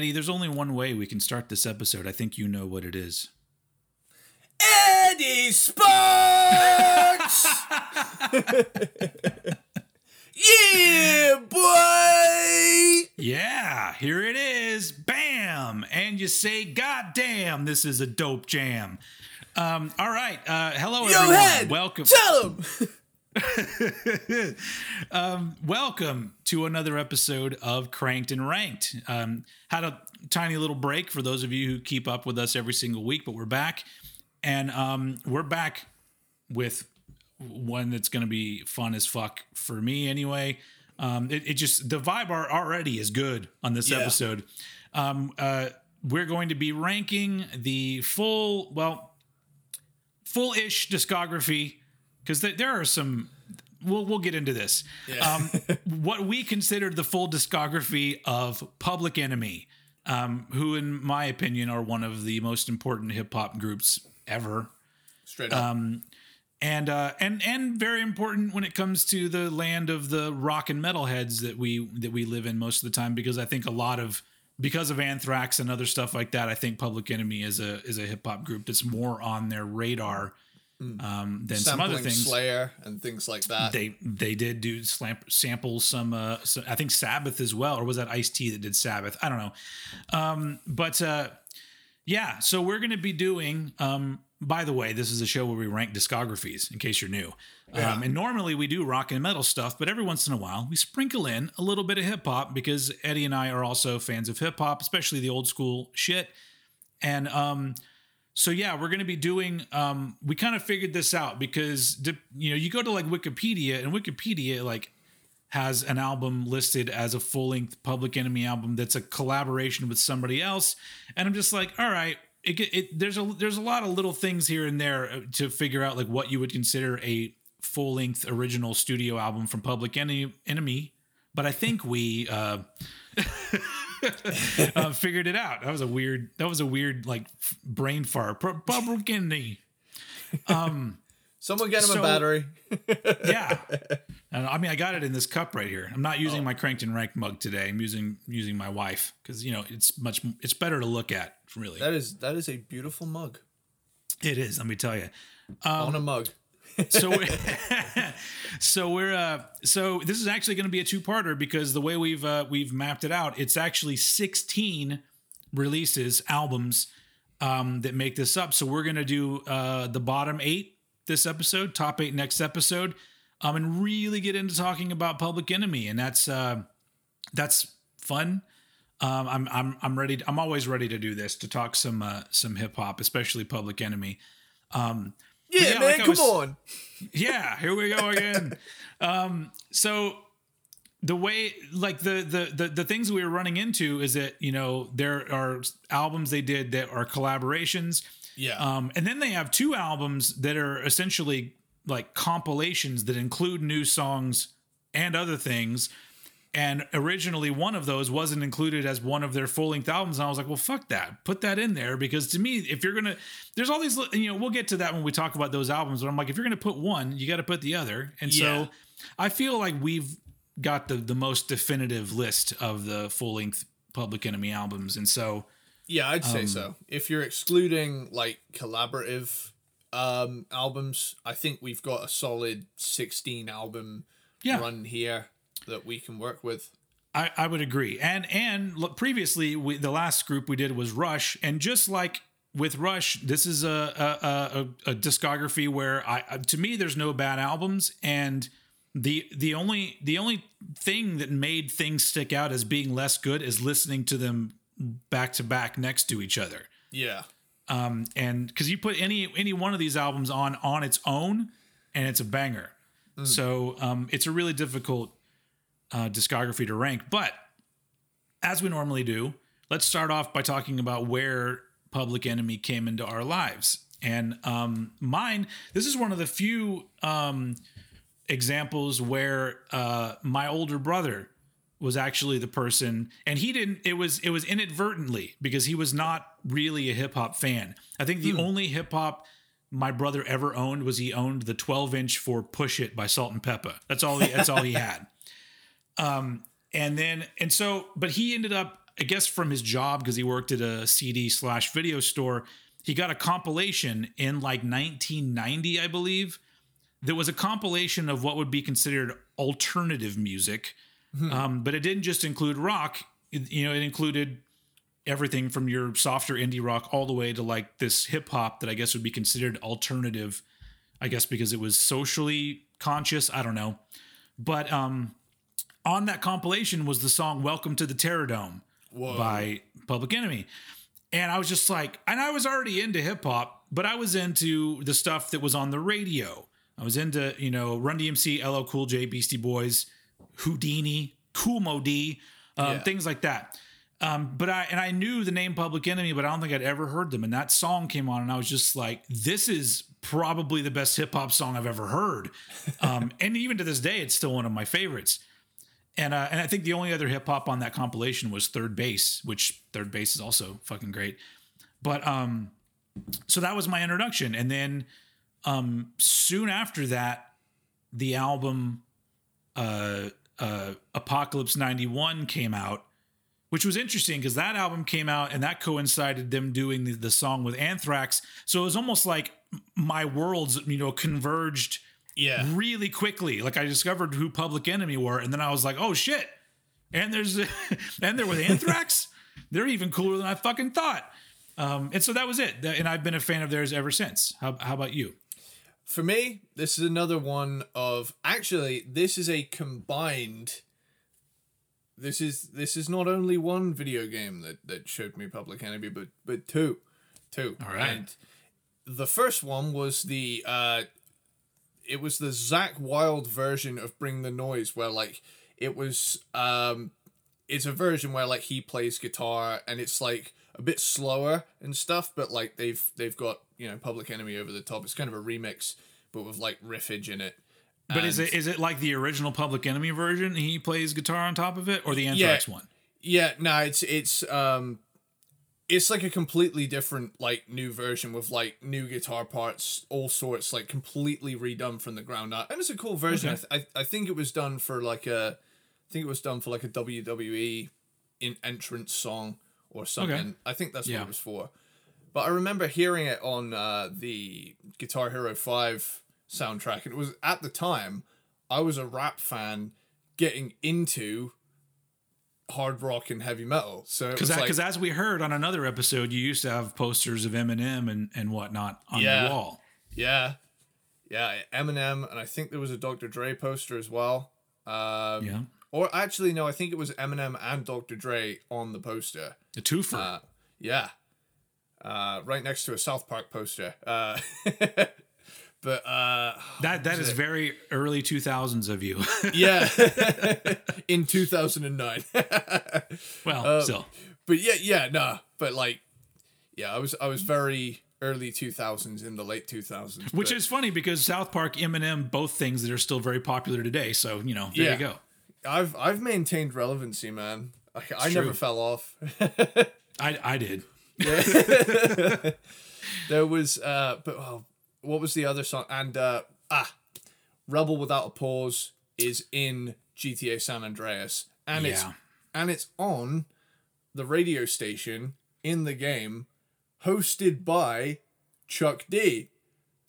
Eddie, there's only one way we can start this episode. I think you know what it is. Eddie Sports! yeah, boy! Yeah, here it is. Bam! And you say, God damn, this is a dope jam. Um, all right. Uh, hello, Yo, everyone. head! Welcome. Tell him! um, welcome to another episode of Cranked and Ranked. Um, had a tiny little break for those of you who keep up with us every single week, but we're back, and um, we're back with one that's going to be fun as fuck for me anyway. Um, it, it just the vibe are already is good on this Yeah. episode. Um, uh, we're going to be ranking the full, well, full-ish discography because th- there are some. We'll we'll get into this. Yeah. Um, what we consider the full discography of Public Enemy, um, who, in my opinion, are one of the most important hip hop groups ever Straight up. um, and uh, and and very important when it comes to the land of the rock and metal heads that we that we live in most of the time because I think a lot of because of Anthrax and other stuff like that I think Public Enemy is a is a hip hop group that's more on their radar um, than some other things. Slayer and things like that. They they did do slam- sample some, uh, so- I think Sabbath as well, or was that Ice T that did Sabbath? I don't know. Um, but uh, yeah, so we're going to be doing. Um, by the way, this is a show where we rank discographies. In case you're new, Yeah. um, and normally we do rock and metal stuff, but every once in a while we sprinkle in a little bit of hip hop because Eddie and I are also fans of hip hop, especially the old school shit. And um, so yeah, we're going to be doing. Um, we kind of figured this out because you know you go to like Wikipedia and Wikipedia like has an album listed as a full length Public Enemy album that's a collaboration with somebody else, and I'm just like, all right. It, it, there's a there's a lot of little things here and there uh, to figure out like what you would consider a full length original studio album from Public Enemy, Enemy but I think we uh, uh, figured it out. That was a weird. That was a weird like brain fart. Enemy. Um, Someone get him So- a battery. yeah. And I mean, I got it in this cup right here. I'm not Oh. using my cranked and ranked mug today. I'm using using my wife because you know it's much it's better to look at. Really, That is that is a beautiful mug. it is. Let me tell you. on a mug. So we're, so we're uh so this is actually going to be a two-parter because the way we've uh, we've mapped it out it's actually 16 releases albums um that make this up. So we're going to do uh the bottom 8 this episode top 8 next episode um and really get into talking about Public Enemy. And that's uh that's fun. Um I'm I'm I'm ready I'm always ready to do this to talk some uh some hip hop especially Public Enemy. Um Yeah, yeah, man, like come was- on. yeah here we go again um so the way like the, the the the things we were running into is that you know there are albums they did that are collaborations Yeah. um and then they have two albums that are essentially like compilations that include new songs and other things and originally one of those wasn't included as one of their full-length albums and i was like well fuck that put that in there because to me if you're gonna there's all these you know we'll get to that when we talk about those albums but i'm like if you're gonna put one you got to put the other and Yeah. so i feel like we've got the the most definitive list of the full-length public enemy albums and so Yeah, I'd um, say so. If you're excluding like collaborative um albums, I think we've got a solid 16 album Yeah. run here that we can work with. I, I would agree. And and look, previously, we, the last group we did was Rush, and just like with Rush, this is a a, a, a discography where I to me there's no bad albums, and the the only the only thing that made things stick out as being less good is listening to them back to back next to each other. Yeah. Um, and because you put any any one of these albums on on its own, and it's a banger. So um, it's a really difficult uh, discography to rank. But as we normally do, let's start off by talking about where Public Enemy came into our lives. And um, mine, this is one of the few um, examples where uh, my older brother was actually the person and he didn't it was it was inadvertently because he was not really a hip hop fan i think the only hip hop my brother ever owned was he owned the 12 inch for push it by Salt-N-Pepa that's all he that's all he had um and then and so but he ended up I guess from his job because he worked at a CD slash video store, he got a compilation in like 1990, I believe. That was a compilation of what would be considered alternative music, um, but it didn't just include rock. It- you know, it included everything from your softer indie rock all the way to like this hip hop that I guess would be considered alternative. I guess because it was socially conscious. I don't know, but um, on that compilation was the song "Welcome to the Terror Dome" by Public Enemy, and I was just like, and I was already into hip hop, but I was into the stuff that was on the radio. I was into you know Run DMC, LL Cool J, Beastie Boys, Whodini, Kool Moe Dee, um, Yeah. things like that. Um, but I and I knew the name Public Enemy, but I don't think I'd ever heard them. And that song came on, and I was just like, "This is probably the best hip hop song I've ever heard." Um, and even to this day, it's still one of my favorites. And uh, and I think the only other hip hop on that compilation was Third Base, which Third Base is also fucking great. But um, so that was my introduction, and then um, soon after that, the album uh, uh, Apocalypse '91 came out, which was interesting because that album came out and that coincided them doing the, the song with Anthrax. So it was almost like my worlds, you know, converged Yeah. really quickly. Like I discovered who Public Enemy were, and then I was like, oh shit. And there's and they're with Anthrax. they're even cooler than I fucking thought. Um, and so that was it. And I've been a fan of theirs ever since. How, how about you? For me, this is another one of actually this is a combined this is this is not only one video game that that showed me Public Enemy, but but two. Two. All right. And the first one was the uh it was the Zakk Wylde version of Bring the Noise where like it was um it's a version where like he plays guitar and it's like a bit slower and stuff, but like they've they've got, you know, Public Enemy over the top. It's kind of a remix, but with like riffage in it. But is it is it like the original Public Enemy version? He plays guitar on top of it, or the Anthrax one? Yeah, no, it's it's um it's like a completely different like new version with like new guitar parts, all sorts, like completely redone from the ground up. And it's a cool version. Okay. I, th- I I think it was done for like a I think it was done for like a WWE in entrance song or something. I think that's Yeah. what it was for. But I remember hearing it on uh, the Guitar Hero 5 soundtrack. And it was at the time, I was a rap fan getting into hard rock and heavy metal. So Because like, as we heard on another episode, you used to have posters of Eminem and and whatnot on Yeah. the wall. yeah, yeah, Eminem, and I think there was a Dr. Dre poster as well. Um, Yeah, Or actually, no, I think it was Eminem and Dr. Dre on the poster. a twofer. Uh, yeah. Uh, right next to a South Park poster. Uh, but uh, that that is very early two thousands of you. yeah, in 2009. well, still. but yeah, yeah, nah. But like, yeah, I was I was very early 2000s in the late 2000s. Which but- is funny because South Park, Eminem, both things that are still very popular today. So you know, there Yeah. you go. I've I've maintained relevancy, man. I, I never fell off. I I did. there was uh but oh, what was the other song and uh ah rebel without a pause is in gta san andreas and it's and it's on the radio station in the game hosted by chuck d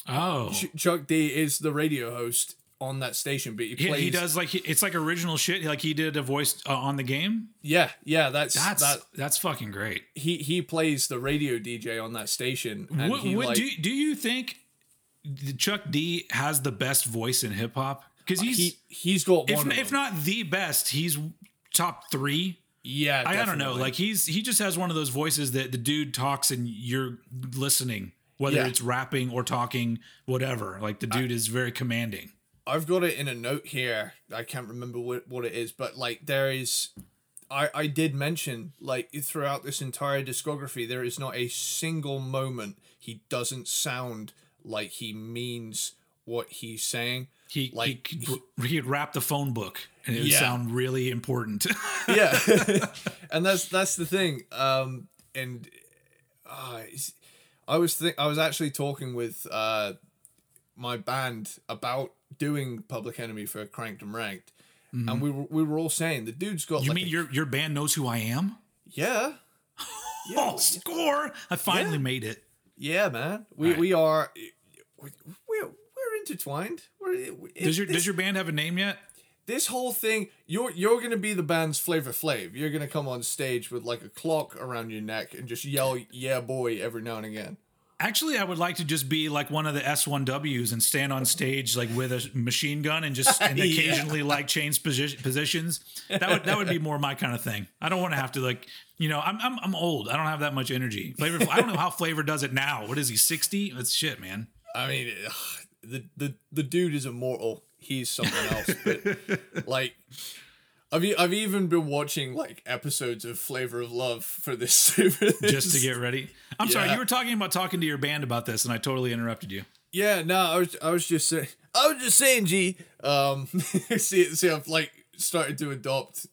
Oh, Ch- chuck d is the radio host on that station but he he, plays he does like he, it's like original shit. Like he did a voice uh, on the game. yeah yeah that's That's that that's fucking great. he he plays the radio dj on that station and What, he what, like do do you think Chuck D has the best voice in hip hop? Because uh, he's he he's got one if, if not the best, he's top three. yeah I, I don't know. Like he's he just has one of those voices that the dude talks and you're listening, whether Yeah. it's rapping or talking, whatever. Like the dude is very commanding. I've got it in a note here. I can't remember what, what it is, but like there is I I did mention like throughout this entire discography there is not a single moment he doesn't sound like he means what he's saying. He Like, he could, he could rap the phone book and it would Yeah. sound really important. Yeah. and that's that's the thing. Um and uh, I was think I was actually talking with uh my band about doing Public Enemy for Cranked and Ranked. And we were we were all saying the dude's got you like mean a your your band knows who I am? Yeah. oh, score! I finally Yeah. made it. Yeah, man. We Alright. we are we're we're intertwined. We're, Does your this, does your band have a name yet? this whole thing you're you're gonna be the band's Flavor Flav. You're gonna come on stage with like a clock around your neck and just yell "Yeah, boy" every now and again. Actually, I would like to just be like one of the S1Ws and stand on stage like with a machine gun and just and Yeah. occasionally like change posi- positions. That would that would be more my kind of thing. I don't want to have to like you know I'm I'm I'm old. I don't have that much energy. Flavor I don't know how Flavor does it now. What is he 60? That's shit, man. I mean, ugh, the the the dude is immortal. He's something else. But like, I've I've even been watching like episodes of Flavor of Love for this. for this. Just to get ready. I'm sorry, you were talking about talking to your band about this, and I totally interrupted you. Yeah, no, I was I was just saying I was just saying, G. Um, see, see, I've like started to adopt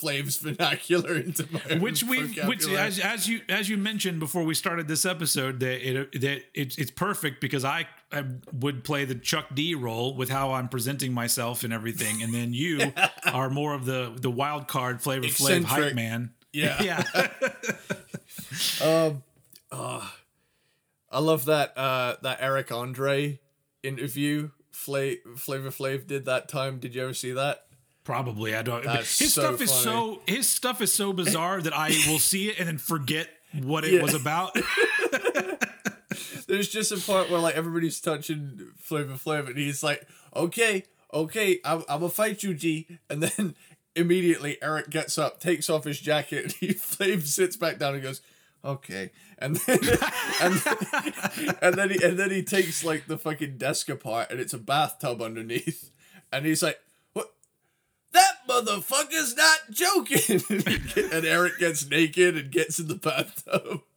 Flav's vernacular into my which we which as, as you as you mentioned before we started this episode that it that it's it's perfect because I, I would play the Chuck D role with how I'm presenting myself and everything and then you are more of the the wild card flavor flav hype man Yeah. yeah Um I love that uh that Eric Andre interview. Fla- Flavor Flav did that time. Did you ever see that? Probably I don't That's his so stuff is so his stuff is so bizarre that I will see it and then forget what it Yeah. was about There's just a part where like everybody's touching Flavor Flav, and he's like, "Okay, okay, I'm, I'm gonna fight you, G," and then immediately Eric gets up, takes off his jacket, and he Flav sits back down and goes, "Okay," and then and then, and then he and then he takes like the fucking desk apart, and it's a bathtub underneath, and he's like? That motherfucker's not joking. and Eric gets naked and gets in the bathtub.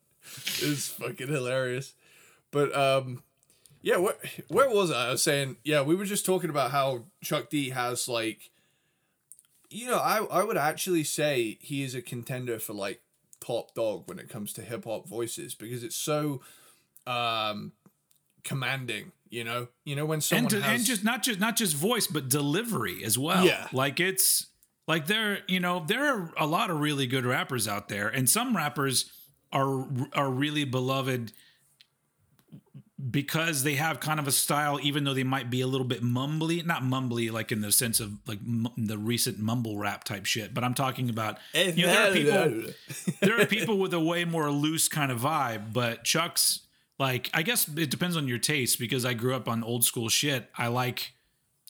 It's fucking hilarious. But um yeah, where where was I? I was saying, yeah, we were just talking about how Chuck D has like you know, I I would actually say he is a contender for like top dog when it comes to hip hop voices because it's so um commanding, you know? You know when someone and, to, has and just not just not just voice but delivery as well Yeah. like it's like there you know there are a lot of really good rappers out there and some rappers are are really beloved because they have kind of a style even though they might be a little bit mumbly not mumbly like in the sense of like m- the recent mumble rap type shit but i'm talking about you know there are people there are people with a way more loose kind of vibe, but Chuck's like I guess it depends on your taste because I grew up on old school shit. I like,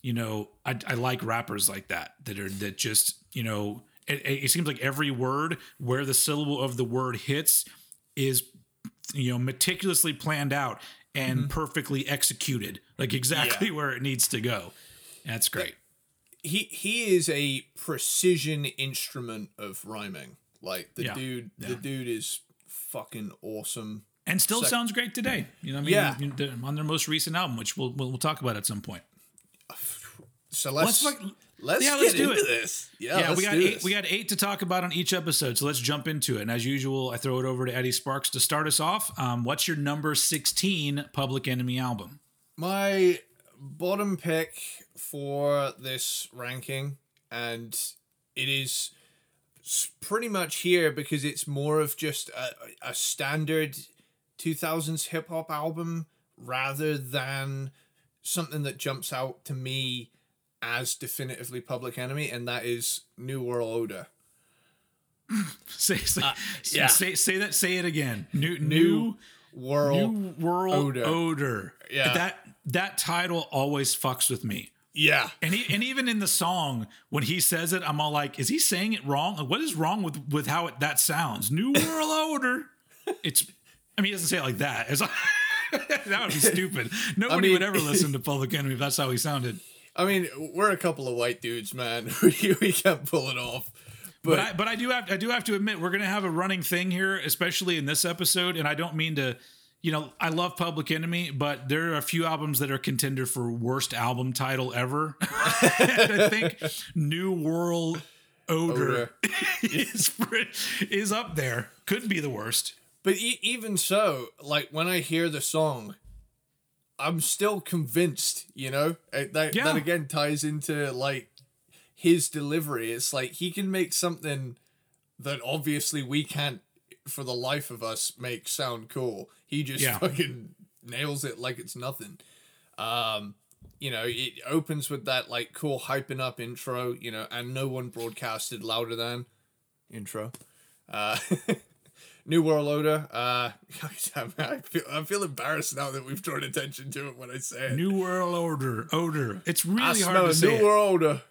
you know, I, I like rappers like that that are that just you know it, it seems like every word where the syllable of the word hits is you know meticulously planned out and mm-hmm. perfectly executed, like exactly where it needs to go. That's great. he he is a precision instrument of rhyming. Like the Yeah, dude, the dude is fucking awesome. And still Sec- sounds great today. You know, what I mean, Yeah. On their most recent album, which we'll we'll, we'll talk about at some point. So let's Let's let's, yeah, let's get do into it. this. Yeah, yeah, let's we got do eight. this. We got eight to talk about on each episode, so let's jump into it. And as usual, I throw it over to Eddie Sparks to start us off. Um, what's your number sixteen Public Enemy album? My bottom pick for this ranking, and it is pretty much here because it's more of just a, a standard 2000s hip hop album rather than something that jumps out to me as definitively Public Enemy, and that is New World Order. Say uh, say, yeah. say say that. Say it again. New New new World. new world Odor. odor. Yeah. that that title always fucks with me. yeah. And he, and even in the song when he says it, I'm all like, is he saying it wrong? What is wrong with with how it, that sounds? New world order. It's. I mean, he doesn't say it like that. It's like, that would be stupid. Nobody mean- would ever listen to Public Enemy if that's how he sounded. I mean, we're a couple of white dudes, man. we, we can't pull it off. But, But I, but I do have I do have to admit we're gonna have a running thing here, especially in this episode. And I don't mean to, you know, I love Public Enemy, but there are a few albums that are contender for worst album title ever. I think New World Odor, Odor. is is up there. Could be the worst. But e- even so, like when I hear the song, I'm still convinced. You know, Uh, that Yeah. that again ties into like his delivery. It's like he can make something that obviously we can't for the life of us make sound cool. He just Yeah. fucking nails it like it's nothing. Um, you know, it opens with that like cool hyping up intro, you know, and no one broadcasted louder than intro. Uh New World Order. Uh I feel I feel embarrassed now that we've drawn attention to it when I say it. New World Order. Odor. It's I really smell hard to say. New it. World Order.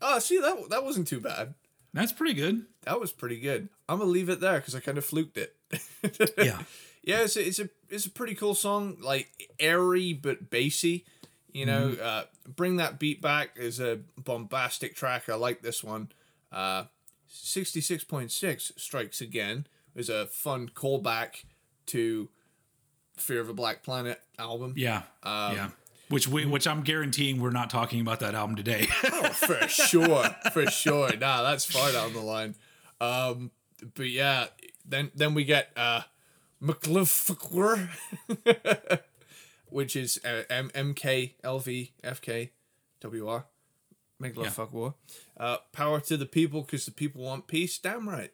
Oh, see that that wasn't too bad. That's pretty good. That was pretty good. I'm gonna leave it there because I kind of fluked it. Yeah. yeah, it's a, it's a it's a pretty cool song, like airy but bassy. You know, uh, bring that beat back is a bombastic track. I like this one. Uh, sixty six point six strikes again is a fun callback to Fear of a Black Planet album. Yeah. Um, yeah. Which we, which I'm guaranteeing we're not talking about that album today. Oh, for sure, for sure. Nah, that's far down the line. Um, but yeah, then then we get uh, which is uh, M M K L V F K W R, McLuffler. Uh, power to the people because the people want peace. Damn right.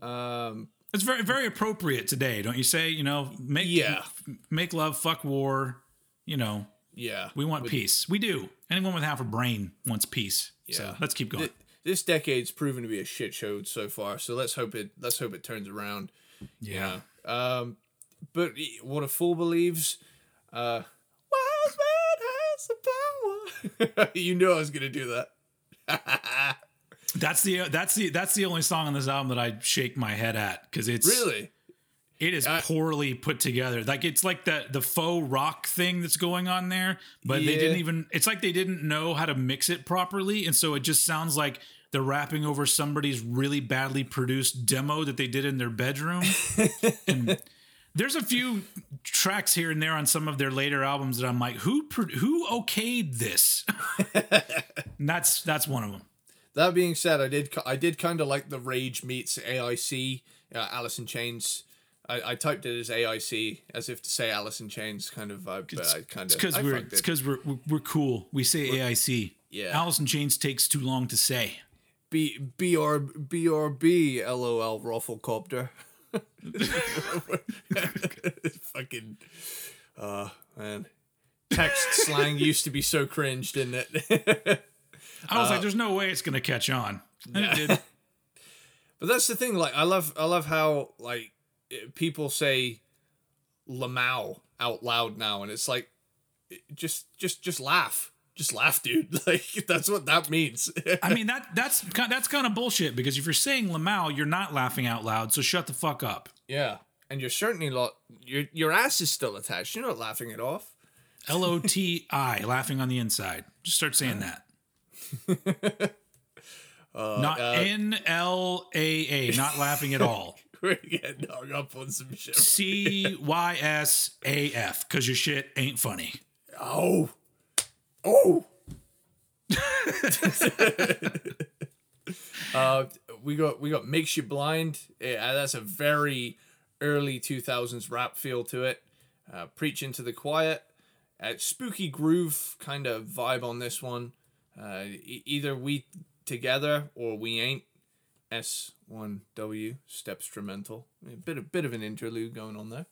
Um, it's very very appropriate today, don't you say? You know, make Yeah. make love, fuck war. You know, yeah, we want peace. We do. Anyone with half a brain wants peace. So Yeah. let's keep going. Th- this decade's proven to be a shit show so far. So let's hope it let's hope it turns around. yeah. Um, but what a fool believes. Uh, wise man has the power. you knew I was gonna do that. That's the that's the that's the only song on this album that I shake my head at because it's really? it is I- poorly put together. Like it's like the the faux rock thing that's going on there, but they didn't even. It's like they didn't know how to mix it properly, and so it just sounds like they're rapping over somebody's really badly produced demo that they did in their bedroom. and there's a few tracks here and there on some of their later albums that I'm like, who who okayed this? and that's that's one of them. That being said, I did I did kind of like the Rage meets AIC, uh, Alice in Chains. I, I typed it as AIC as if to say Alice in Chains kind of vibe, but I kind It's of because we're it's because we're, we're we're cool. We say AIC. Yeah. Alice in Chains takes too long to say. B B R B R B LOL ROFLcopter. Fucking uh man. Text slang used to be so cringe, didn't it? I was Uh, like, "There's no way it's gonna catch on," did. but that's the thing, like I love I love how like people say Lamau out loud now and it's like just just just laugh. Just laugh, dude. Like that's what that means. I mean that that's that's kind of bullshit because if you're saying Lamau, you're not laughing out loud. So shut the fuck up. yeah. And you're certainly not your your ass is still attached. You're not laughing it off. L O T I, laughing on the inside. Just start saying that. Not uh, N L A A, not laughing at all. We're getting hung up on some shit. C Y S A F, because your shit ain't funny. Oh. Oh. uh, we got we got makes you blind. Yeah, that's a very early two thousands rap feel to it. Uh, Preach into the quiet. Uh, spooky groove kind of vibe on this one. Uh, e- either we together or we ain't. S one W stepstrumental. A bit of bit of an interlude going on there.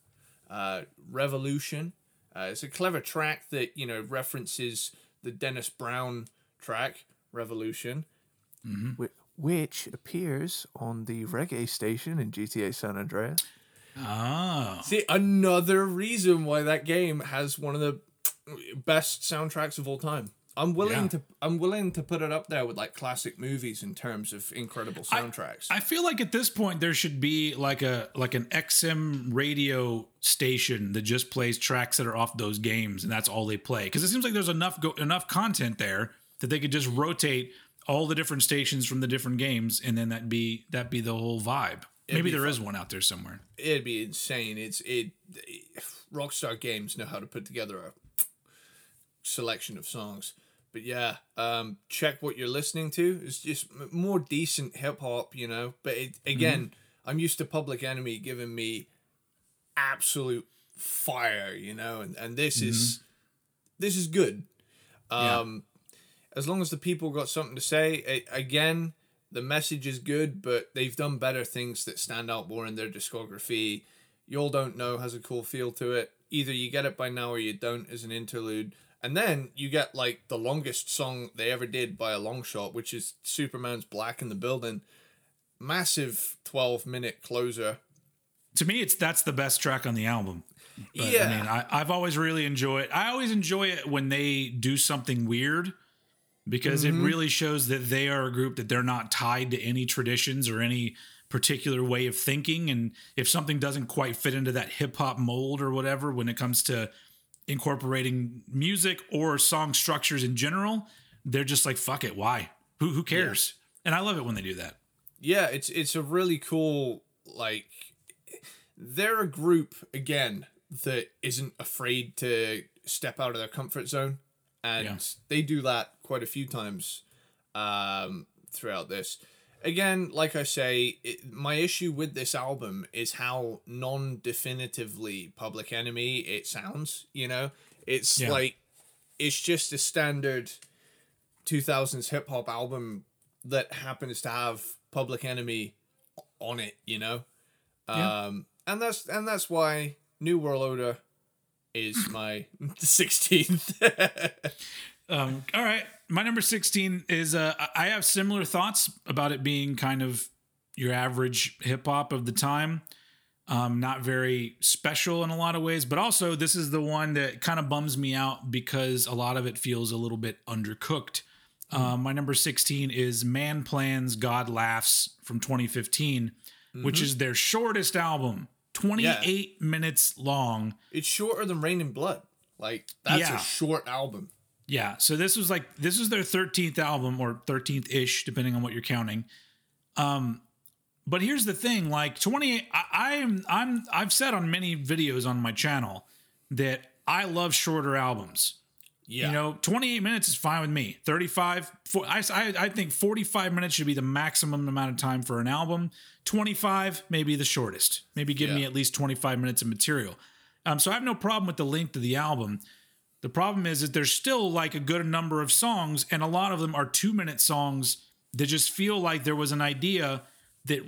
Uh, Revolution. Uh, it's a clever track that you know references the Dennis Brown track Revolution, Whi- which appears on the reggae station in GTA San Andreas. Oh. See, another reason why that game has one of the best soundtracks of all time. I'm willing Yeah. to I'm willing to put it up there with like classic movies in terms of incredible soundtracks. I feel like at this point there should be like a like an XM radio station that just plays tracks that are off those games, and that's all they play. Because it seems like there's enough go- enough content there that they could just rotate all the different stations from the different games, and then that be that be the whole vibe. Maybe be there is one out there somewhere. It'd be insane. It's it, Rockstar Games know how to put together a selection of songs. But yeah, um, check what you're listening to. It's just more decent hip hop, you know. But it, again, I'm used to Public Enemy giving me absolute fire, you know, and and this is this is good. Yeah. Um, as long as the people got something to say, a- again, The message is good, but they've done better things that stand out more in their discography. Y'all don't know has a cool feel to it. Either you get it by now or you don't as an interlude. And then you get like the longest song they ever did by a long shot, which is Superman's Black in the Building. Massive 12 minute closer. To me, it's that's the best track on the album. But, yeah. I mean, I, I've always really enjoyed. I always enjoy it when they do something weird, because Mm-hmm. it really shows that they are a group that they're not tied to any traditions or any particular way of thinking. And if something doesn't quite fit into that hip hop mold or whatever, when it comes to incorporating music or song structures in general, they're just like, "Fuck it, why? Who who cares?" And I love it when they do that. yeah it's it's a really cool like they're a group again that isn't afraid to step out of their comfort zone and Yeah. they do that quite a few times um throughout this again like i say it, my issue with this album is how non-definitively public enemy it sounds you know it's Yeah. like it's just a standard 2000s hip hop album that happens to have Public Enemy on it, you know. Yeah. Um and that's and that's why New World Order is my 16th. Um, all right, my number sixteen is. Uh, I- have similar thoughts about it being kind of your average hip hop of the time. Um, not very special in a lot of ways, but also this is the one that kind of bums me out because a lot of it feels a little bit undercooked. Um, my number 16 is Man Plans, God Laughs from 2015, which is their shortest album, 28 minutes long. it's shorter than Reign in Blood. Like that's Yeah. a short album. Yeah, so this was like this was their 13th album or 13th ish, depending on what you're counting. Um, but here's the thing: like 28, I, I am I'm I've said on many videos on my channel that I love shorter albums. Yeah. You know, 28 minutes is fine with me. 35, for, I, I, I think 45 minutes should be the maximum amount of time for an album. 25, maybe the shortest. Maybe give me at least 25 minutes of material. Um, so I have no problem with the length of the album. The problem is that there's still like a good number of songs, and a lot of them are two minute songs that just feel like there was an idea that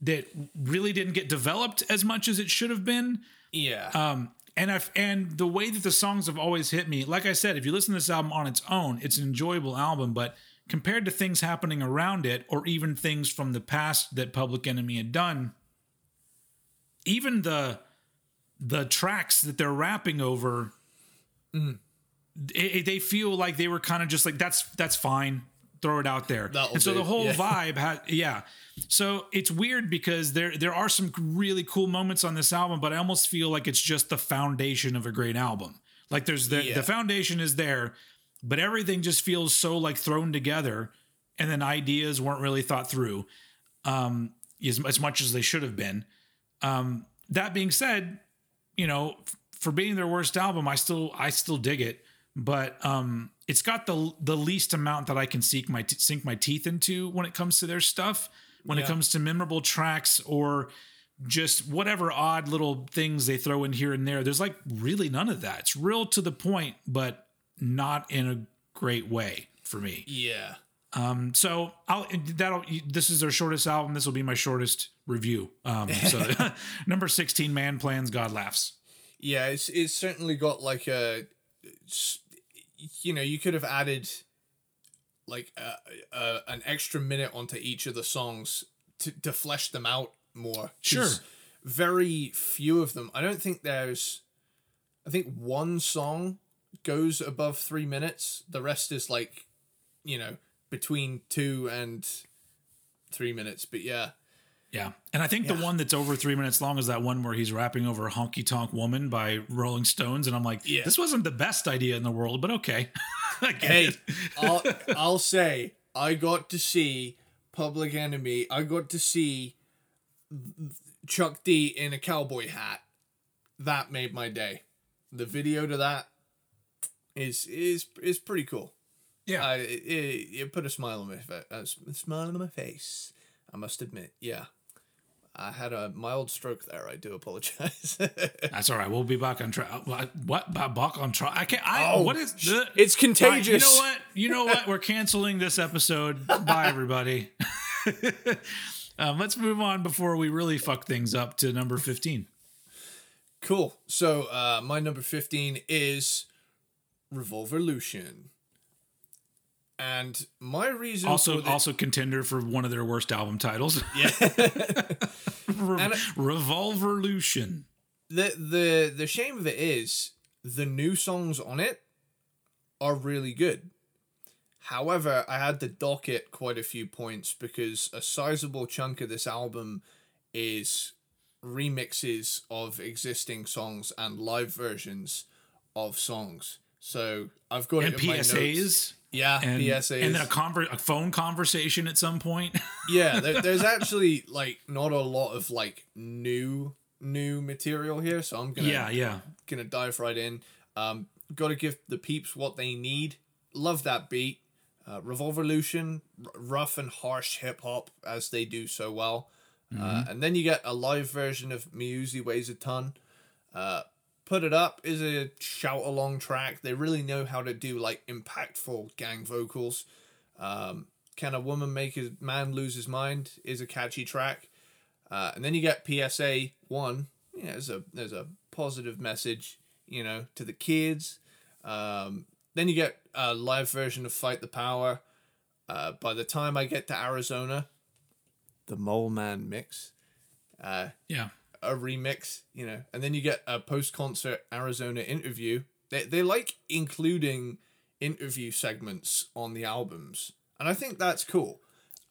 that really didn't get developed as much as it should have been. yeah. Um, and I and the way that the songs have always hit me, like I said, if you listen to this album on its own, it's an enjoyable album. But compared to things happening around it, or even things from the past that Public Enemy had done, even the the tracks that they're rapping over, it- it- they feel like they were kind of just like that's that's fine, throw it out there. That'll and so do, the whole yeah. vibe had yeah. So it's weird because there there are some really cool moments on this album, but I almost feel like it's just the foundation of a great album. Like there's the Yeah. the foundation is there, but everything just feels so like thrown together, and then ideas weren't really thought through, um, as, as much as they should have been. Um, that being said, you know, for being their worst album, I still I still dig it, but um, it's got the the least amount that I can sink my t- sink my teeth into when it comes to their stuff. When it comes to memorable tracks or just whatever odd little things they throw in here and there, there's like really none of that. It's real to the point, but not in a great way for me. yeah. Um, so I'll that'll this is their shortest album. This will be my shortest review. Um, so number sixteen, man plans, God laughs. Yeah, it's it's certainly got like a, you know, you could have added like a, a, an extra minute onto each of the songs to to flesh them out more. Sure. Very few of them. I don't think there's. I think one song goes above three minutes. The rest is like, you know, between two and three minutes. But yeah, Yeah, and I think the one that's over three minutes long is that one where he's rapping over a "Honky Tonk Woman" by Rolling Stones, and I'm like, Yeah. this wasn't the best idea in the world, but okay. Hey. I'll I'll say I got to see Public Enemy. I got to see Chuck D in a cowboy hat. That made my day. The video to that is is is pretty cool. Yeah, I, it, it, it put a smile on my face. A smile on my face. I must admit. Yeah. I had a mild stroke there. I do apologize. That's all right. We'll be back on track. What? What? Back on track? I can't. I, Oh, what is? The, it's All right, contagious. you know what? You know what? We're canceling this episode. Bye, everybody. um, let's move on before we really fuck things up to number fifteen. Cool. So uh, my number fifteen is Revolverlution, and my reason Also, the- also contender for one of their worst album titles. yeah. Re- And- Revolverlution. the the the shame of it is the new songs on it are really good. However, I had to dock it quite a few points because a sizable chunk of this album is remixes of existing songs and live versions of songs. So I've got And it in my notes. Yeah, And, PSAs. and then a, conver- a phone conversation at some point. yeah, there, there's actually like not a lot of like new new material here, so I'm gonna yeah, yeah. gonna dive right in. Um, got to give the peeps what they need. Love that beat. Uh, Revolverlution, r- rough and harsh hip hop as they do so well. Uh, and then you get a live version of Miuzi Weighs a Ton. Uh, Put It Up is a shout along track. They really know how to do like impactful gang vocals. Um, Can a Woman Make a Man Lose His Mind is a catchy track. Uh, and then you get PSA 1. Yeah, there's a, there's a positive message, you know, to the kids. Um, then you get a live version of Fight the Power. Uh, by the time I get to Arizona, the Molemen mix, uh, Yeah. A remix, you know, and then you get a post concert Arizona interview. They, they like including interview segments on the albums, and I think that's cool.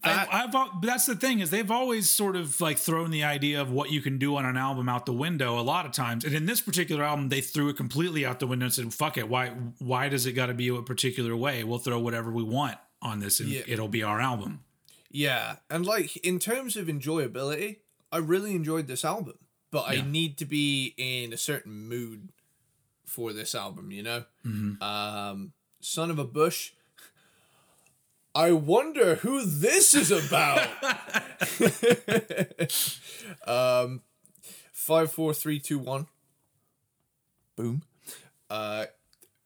That- I, I've that's the thing is they've always sort of like thrown the idea of what you can do on an album out the window a lot of times, and in this particular album they threw it completely out the window and said, "Fuck it, why why does it got to be a particular way? We'll throw whatever we want on this, and Yeah. it'll be our album." Yeah, and like in terms of enjoyability, I really enjoyed this album, but I need to be in a certain mood for this album, you know? Um, Son of a Bush. I wonder who this is about. um, five, four, three, two, one. Boom. Uh,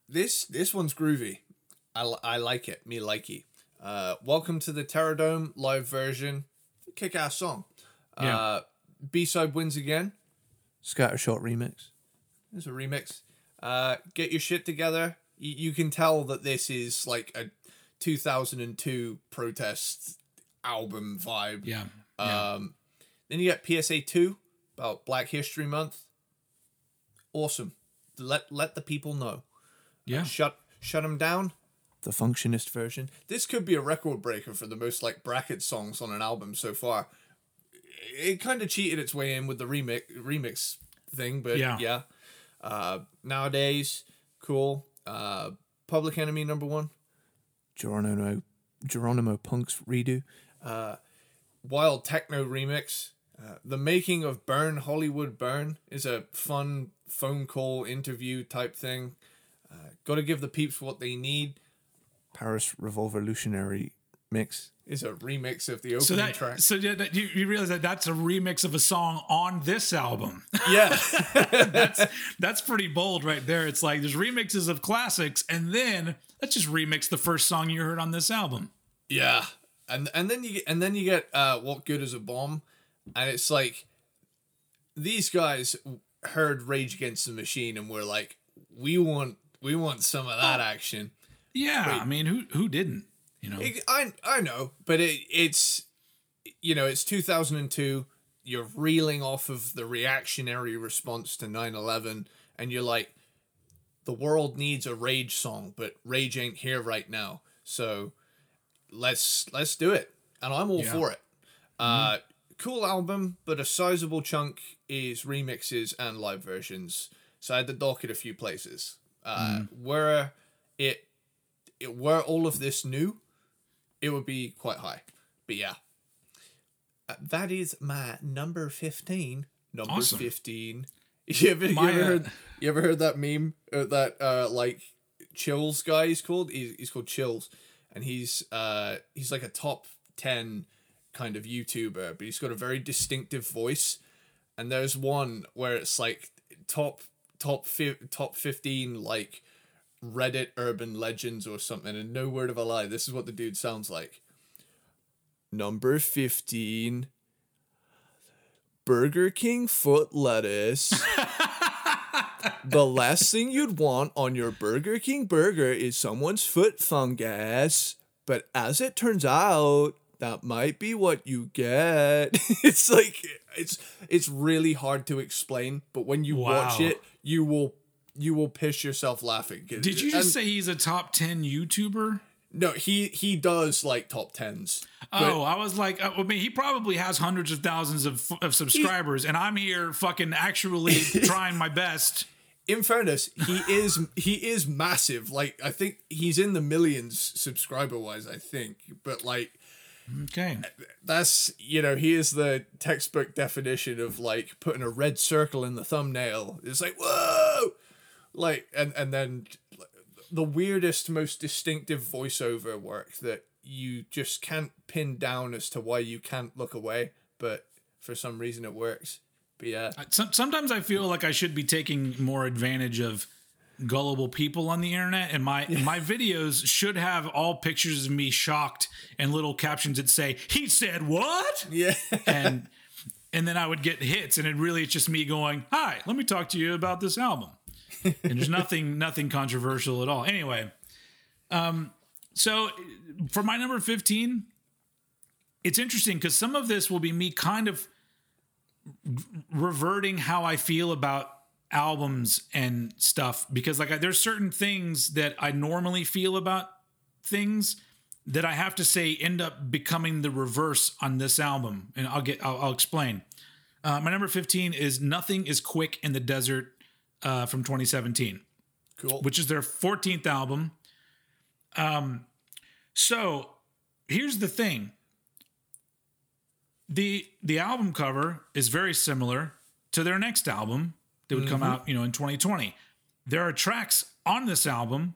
this this one's groovy. I, I like it. Me likey. Uh, welcome to the Terrordome live version. Kick ass song. Yeah. Uh, B side wins again. Scattershot remix. It's a remix. Uh, get your shit together. You, you can tell that this is like a 2002 protest album vibe. Yeah, yeah. Um, then you get PSA two about Black History Month. Awesome. Let let the people know. yeah. Shut shut them down. The Functionist version. This could be a record breaker for the most like bracket songs on an album so far. It kind of cheated its way in with the remix remix thing, but Yeah. yeah. Uh, nowadays, cool. Uh, Public Enemy number one. Geronimo Geronimo Punk's redo. Uh, Wild Techno remix. Uh, the making of Burn Hollywood Burn is a fun phone call interview type thing. Uh, Got to give the peeps what they need. Paris Revolverlutionary mix is a remix of the opening So that track. so yeah, that- you, you realize that that's a remix of a song on this album. Yeah, that's that's pretty bold right there. It's like there's remixes of classics, and then let's just remix the first song you heard on this album. yeah, and and then you get and then you get uh, what good is a bomb, and it's like these guys heard Rage Against the Machine and were like, we want we want some of that action. Yeah, I mean, who who didn't? You know, It- I I know, but it it's you know it's 2002. You're reeling off of the reactionary response to 9/11, and you're like, the world needs a rage song, but rage ain't here right now. So let's let's do it, and I'm all Yeah. for it. Uh, cool album, but a sizable chunk is remixes and live versions. So I had to dock it a few places. Uh, Where it, it were all of this new, it would be quite high. But yeah, Uh, that is my number fifteen. Number Awesome. fifteen. You ever, you ever uh, heard? You ever heard that meme? Uh, that uh, like Chills guy. He's called. He's, he's called Chills, and he's uh he's like a top ten kind of YouTuber, but he's got a very distinctive voice. And there's one where it's like top top fi- top 15 like Reddit urban legends or something and no word of a lie, this is what the dude sounds like. Number 15 Burger King foot lettuce. the last thing you'd want on your Burger King burger is someone's foot fungus. But as it turns out, that might be what you get. it's like it's it's really hard to explain, but when you watch it, you will you will piss yourself laughing. Did you just say he's a top 10 YouTuber? no? He he does like top tens. Oh, I was like, uh, I mean, he probably has hundreds of thousands of, of subscribers, and I'm here fucking actually trying my best. in fairness, he is he is massive. Like I think he's in the millions subscriber wise. I think, but like Okay. that's you know he is the textbook definition of like putting a red circle in the thumbnail. It's like whoa, like and and then the weirdest, most distinctive voiceover work that you just can't pin down as to why you can't look away, but for some reason it works. But yeah, uh, sometimes I feel like I should be taking more advantage of gullible people on the internet, and my my videos should have all pictures of me shocked and little captions that say "He said what?" yeah. and and then I would get hits, and it really it's just me going, "Hi, let me talk to you about this album." And there's nothing nothing controversial at all. Anyway, um, so for my number fifteen, it's interesting because some of this will be me kind of reverting how I feel about albums and stuff because like I, there's certain things that I normally feel about things that I have to say end up becoming the reverse on this album, and I'll get I'll, I'll explain. Uh, my number 15 is "Nothing Is Quick in the Desert" uh, from 2017 cool. which is their 14th album. Um, so here's the thing. The the album cover is very similar to their next album that would come out, you know, in 2020. There are tracks on this album,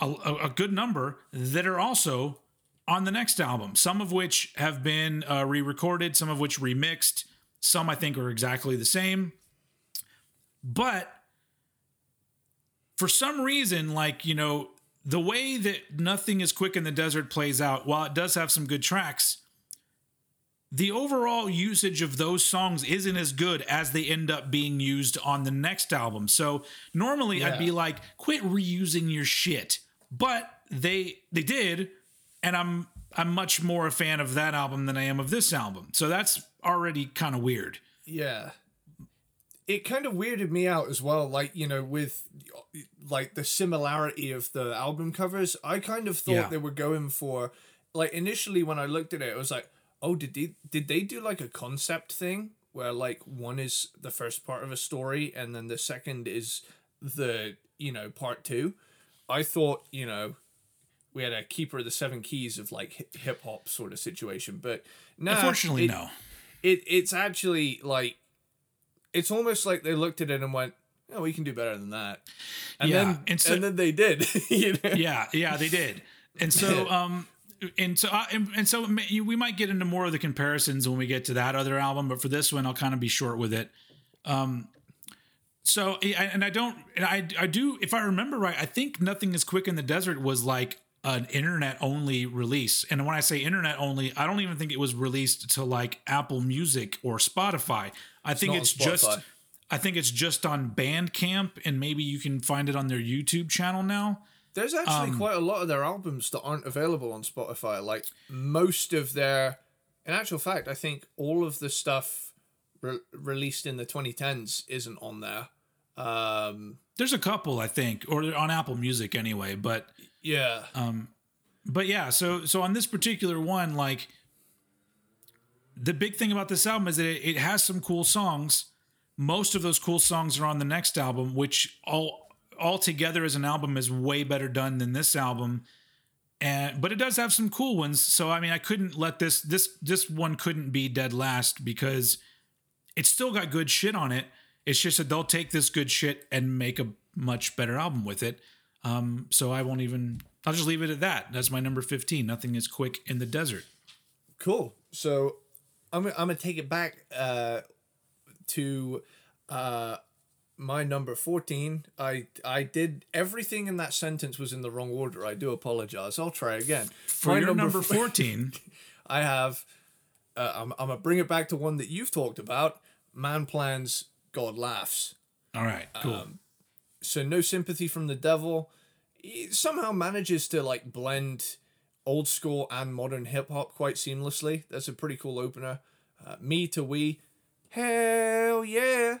a, a, a good number, that are also on the next album. Some of which have been uh, re-recorded, some of which remixed. Some I think are exactly the same. But for some reason, like, you know, the way that Nothing is Quick in the Desert plays out, while it does have some good tracks, the overall usage of those songs isn't as good as they end up being used on the next album. So normally I'd be like, quit reusing your shit. But they they did, and I'm I'm much more a fan of that album than I am of this album. So that's already kind of weird. Yeah. It kind of weirded me out as well, like, you know, with like the similarity of the album covers. I kind of thought Yeah. they were going for like initially when I looked at it, it was like, oh, did they did they do like a concept thing where like one is the first part of a story and then the second is the, you know, part two? I thought, you know, we had a keeper of the seven keys of like hip hop sort of situation, but no, Unfortunately, it- no. it it's actually like it's almost like they looked at it and went, "Oh, we can do better than that," and Yeah, then and so- and then they did. you know? yeah, yeah, they did. And so, um, and so, uh, and, and so we might get into more of the comparisons when we get to that other album, but for this one, I'll kind of be short with it. Um, so, and I don't, and I, I do, if I remember right, I think Nothing is Quick in the Desert was like an internet only release. And when I say internet only, I don't even think it was released to like Apple Music or Spotify. I think it's just, I think it's just on Bandcamp, and maybe you can find it on their YouTube channel now. There's actually Um, quite a lot of their albums that aren't available on Spotify. Like most of their, in actual fact, I think all of the stuff re- released in the 2010s isn't on there. Um, There's a couple, I think, or on Apple Music anyway. But yeah, um, but yeah, so so on this particular one, like the big thing about this album is that it, it has some cool songs. Most of those cool songs are on the next album, which all all together as an album is way better done than this album. And but it does have some cool ones. So I mean, I couldn't let this this this one couldn't be dead last because it's still got good shit on it. It's just that they'll take this good shit and make a much better album with it. Um, so I won't even. I'll just leave it at that. That's my number fifteen. Nothing is quick in the desert. cool. So I'm I'm gonna take it back uh, to uh, my number fourteen. I I did everything in that sentence was in the wrong order. I do apologize. I'll try again. For my your number, f- 14, I have. Uh, I'm I'm gonna bring it back to one that you've talked about. Man plans, God laughs. all right, cool. Um, so no sympathy from the devil. He somehow manages to like blend old school and modern hip hop quite seamlessly. That's a pretty cool opener. Uh, me to we, hell yeah.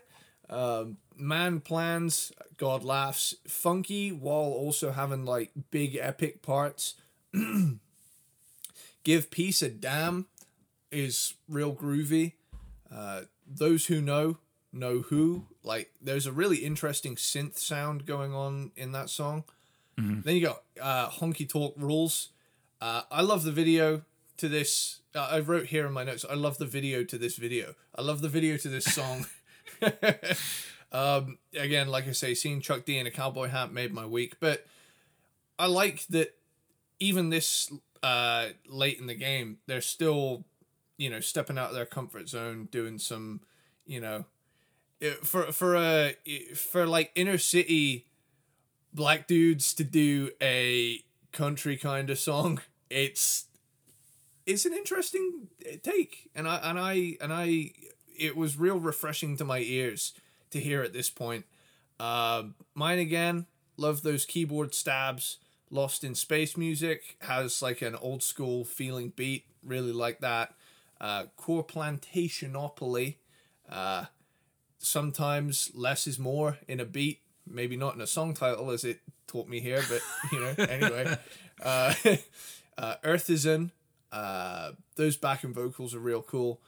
Um, man plans, God laughs. Funky while also having like big epic parts. Give peace a damn is real groovy. Uh, those who know know who. Like, there's a really interesting synth sound going on in that song. Then you got uh, Honky Talk Rules. Uh, I love the video to this. Uh, I wrote here in my notes. I love the video to this video. I love the video to this song. um, again, like I say, seeing Chuck D in a cowboy hat made my week. But I like that even this uh, late in the game, they're still, you know, stepping out of their comfort zone, doing some, you know, for for a for like inner city black dudes to do a country kind of song. It's it's an interesting take, and I and I and I it was real refreshing to my ears to hear at this point. Uh, mine again. Love those keyboard stabs. Lost in Space music has like an old school feeling beat. Really like that. Uh, Core Plantationopoly. Uh, sometimes less is more in a beat. Maybe not in a song title as it taught me here, but you know, anyway. Uh, uh, Earthizen. Uh, those backing vocals are real cool.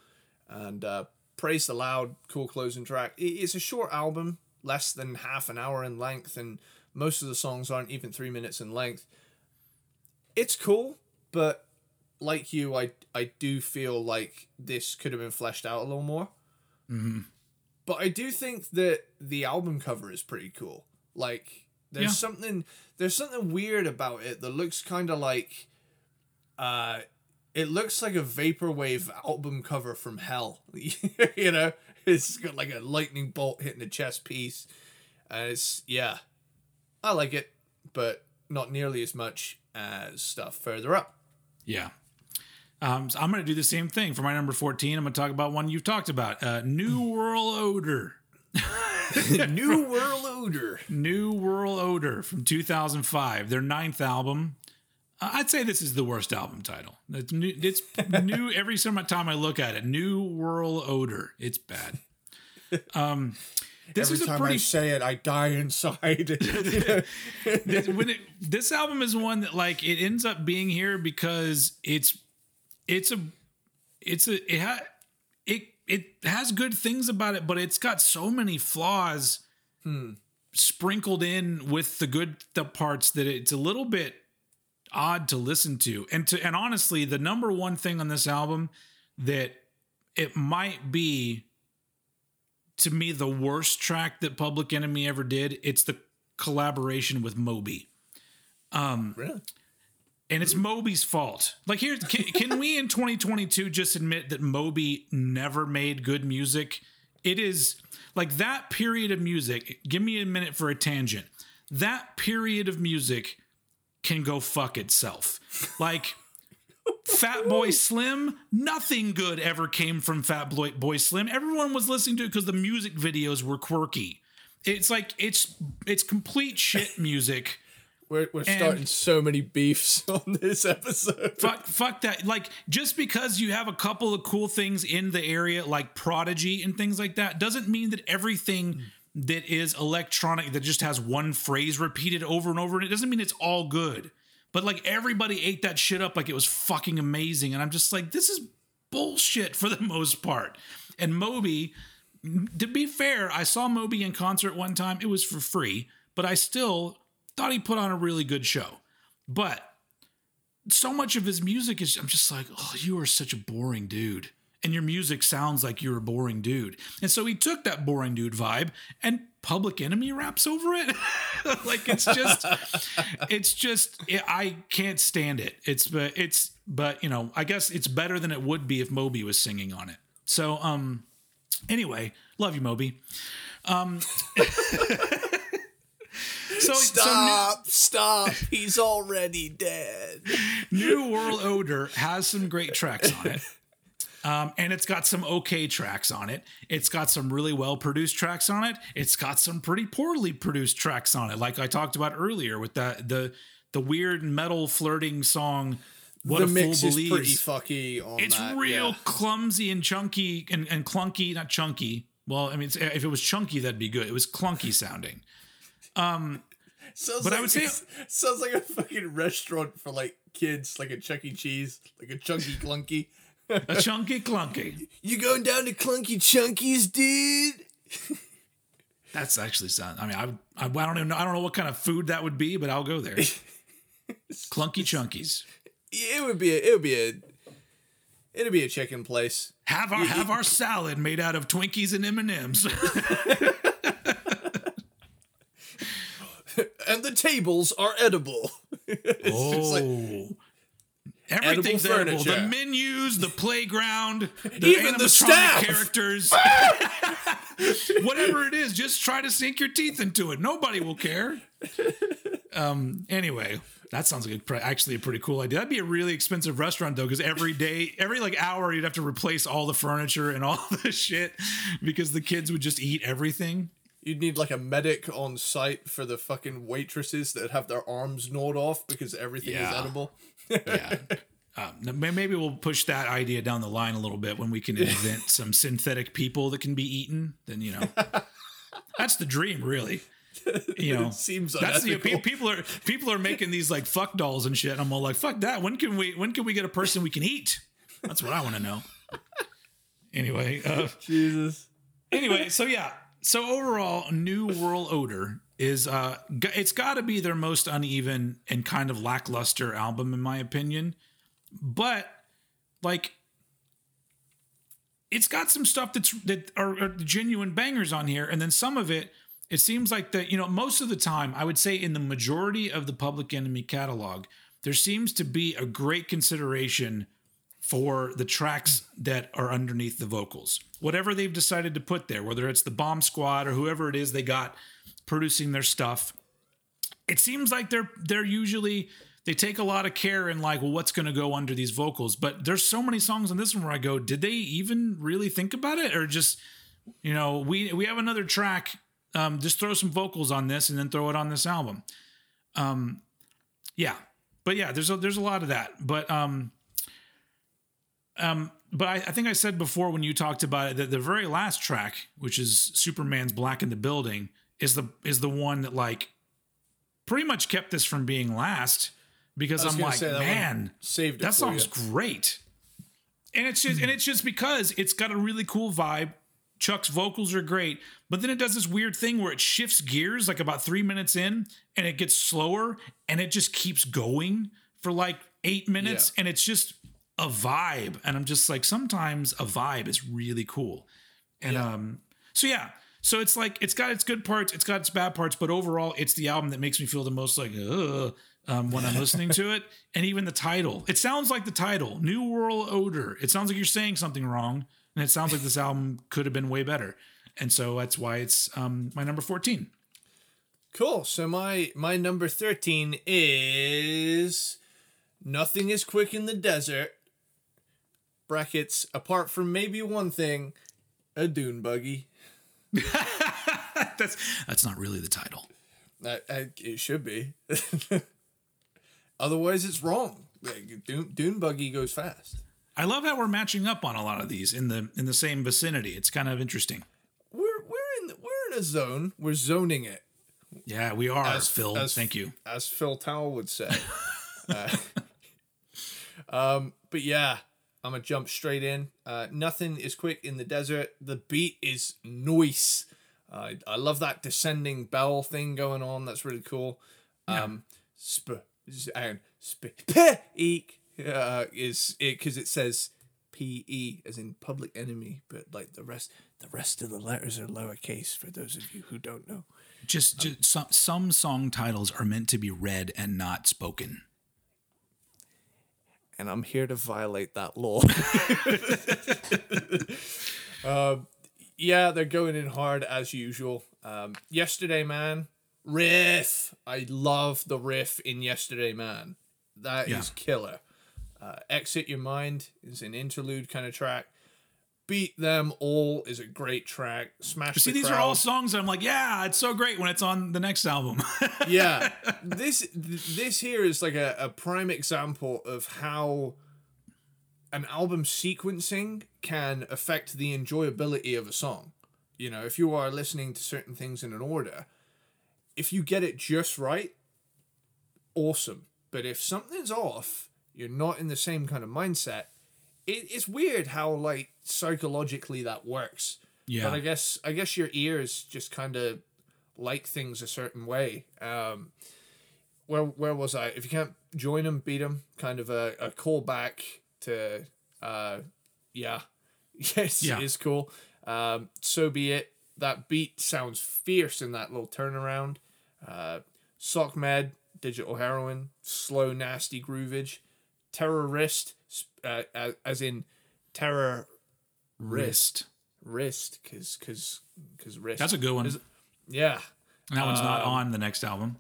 And uh, Praise the Loud, cool closing track. It- It's a short album, less than half an hour in length, and most of the songs aren't even three minutes in length. It's cool, but like you, I I do feel like this could have been fleshed out a little more. But I do think that the album cover is pretty cool. Like there's Yeah. something there's something weird about it that looks kind of like uh it looks like a vaporwave album cover from hell. you know, it's got like a lightning bolt hitting a chest piece. And it's yeah. I like it, but not nearly as much as stuff further up. Yeah. Um, so I'm going to do the same thing for my number 14. I'm going to talk about one you've talked about uh, New World Odor. New World Odor. New World Odor from 2005, their ninth album. Uh, I'd say this is the worst album title. It's new, it's new every time I look at it. New World Odor. It's bad. Um, this Every is a time pretty I say it, I die inside. this, when it, this album is one that like it ends up being here because it's it's a it's a it ha, it it has good things about it but it's got so many flaws hmm. sprinkled in with the good the parts that it's a little bit odd to listen to and to and honestly the number one thing on this album that it might be to me the worst track that Public Enemy ever did. It's the collaboration with Moby. Um, really? And it's Moby's fault. Like here, can, can we in 2022 just admit that Moby never made good music? It is like that period of music. Give me a minute for a tangent. That period of music can go fuck itself. Like Fatboy Slim, nothing good ever came from Fat Boy, Boy Slim. Everyone was listening to it because the music videos were quirky. It's like it's it's complete shit music. We're, we're starting so many beefs on this episode. fuck fuck that. Like just because you have a couple of cool things in the area like prodigy and things like that doesn't mean that everything that is electronic that just has one phrase repeated over and over and it doesn't mean it's all good. But like everybody ate that shit up like it was fucking amazing and i'm just like this is bullshit for the most part. And moby to be fair i saw moby in concert one time. It was for free but i still thought he put on a really good show but so much of his music is I'm just like, oh, you are such a boring dude. and your music sounds like you're a boring dude. And so he took that boring dude vibe and Public Enemy raps over it. like it's just, it's just, it, I can't stand it. It's, but it's, but you know, I guess it's better than it would be if Moby was singing on it. So, um, anyway, love you, Moby. Um, so stop, so stop. He's already dead. New World Odor has some great tracks on it. Um, and it's got some okay tracks on it. It's got some really well produced tracks on it. It's got some pretty poorly produced tracks on it, like I talked about earlier with that the the weird metal flirting song. What the a mix fool believes. is pretty fucky. it's that, real yeah. clumsy and chunky and, and clunky, not chunky. Well, I mean, if it was chunky, that'd be good. It was clunky sounding. Um, sounds but like, I would say sounds like a fucking restaurant for like kids, like a Chuck E. Cheese, like a chunky clunky. a chunky clunky. You going down to Clunky Chunkies, dude? That's actually sound. I mean, I, I, I don't even know. I don't know what kind of food that would be, but I'll go there. Clunky Chunkies. It would be. A, it would be a. It'd be a chicken place. Have our have our salad made out of Twinkies and M and M's. And the tables are edible. oh. Like, Everything's edible, edible. The menus, the playground, the even the staff characters. Whatever it is, just try to sink your teeth into it. Nobody will care. Um. Anyway, that sounds like a, actually a pretty cool idea. That'd be a really expensive restaurant though, because every day, every like hour, you'd have to replace all the furniture and all the shit because the kids would just eat everything. You'd need like a medic on site for the fucking waitresses that have their arms gnawed off because everything yeah. is edible. yeah. Um, maybe we'll push that idea down the line a little bit when we can invent some synthetic people that can be eaten. Then you know, that's the dream, really. You know, it seems that's the, people are people are making these like fuck dolls and shit. I'm all like, fuck that. When can we when can we get a person we can eat? That's what I want to know. Anyway, uh, Jesus. Anyway, so yeah, so overall, New World Odor is uh, it's got to be their most uneven and kind of lackluster album in my opinion. But like it's got some stuff that's that are, are, genuine bangers on here and then some of it it seems like that you know most of the time i would say in the majority of the public enemy catalog there seems to be a great consideration for the tracks that are underneath the vocals whatever they've decided to put there whether it's the bomb squad or whoever it is they got producing their stuff it seems like they're they're usually they take a lot of care in like, well, what's going to go under these vocals. But there's so many songs on this one where I go, did they even really think about it, or just, you know, we we have another track, um, just throw some vocals on this and then throw it on this album. Um, yeah, but yeah, there's a there's a lot of that, but um, um, but I, I think I said before when you talked about it that the very last track, which is Superman's "Black in the Building," is the is the one that like pretty much kept this from being last because I'm like, man, saved that song's you. great. And it's just and it's just because it's got a really cool vibe. Chuck's vocals are great, but then it does this weird thing where it shifts gears like about three minutes in and it gets slower and it just keeps going for like eight minutes yeah. and it's just a vibe. And I'm just like, sometimes a vibe is really cool. And yeah. um, so yeah, so it's like it's got its good parts, it's got its bad parts, but overall, it's the album that makes me feel the most like, ugh um, when I'm listening to it, and even the title. It sounds like the title, New World Odor. It sounds like you're saying something wrong, and it sounds like this album could have been way better. And so that's why it's um, my number 14. Cool. So my my number 13 is Nothing is Quick in the Desert. Brackets, apart from maybe one thing, a dune buggy. that's that's not really the title. I, I, it should be. Otherwise, it's wrong. Dune, Dune buggy goes fast. I love how we're matching up on a lot of these in the in the same vicinity. It's kind of interesting. We're we're in the, we're in a zone. We're zoning it. Yeah, we are, as, Phil. As, Thank you. As Phil Towell would say. uh, um, but yeah, I'm gonna jump straight in. Uh, nothing is quick in the desert. The beat is noise. Uh, I love that descending bell thing going on. That's really cool. Um, yeah. sp- and speak uh, is it because it says P E as in public enemy, but like the rest the rest of the letters are lowercase for those of you who don't know. Just, just some some song titles are meant to be read and not spoken. And I'm here to violate that law. um, yeah, they're going in hard as usual. Um, Yesterday Man riff. I love the riff in Yesterday Man. That is Yeah. killer. Uh, Exit Your Mind is an interlude kind of track. Beat Them All is a great track. Smash See, the these crowd. are all songs that I'm like, yeah, it's so great when it's on the next album. yeah this this here is like a, a prime example of how an album sequencing can affect the enjoyability of a song you know if you are listening to certain things in an order if you get it just right awesome but if something's off you're not in the same kind of mindset it, it's weird how like psychologically that works yeah. but I guess I guess your ears just kind of like things a certain way. Um, where where was I? If you can't join them, beat them. Kind of a, a callback to, uh, yeah, yes, Yeah. it's cool. Um, so be it. That beat sounds fierce in that little turnaround. Uh, Sock Med, Digital Heroin, slow, nasty groovage. Terrorist, uh, as in terror Wrist. wrist because because because wrist That's a good one. Is- yeah And that one's not um, on the next album.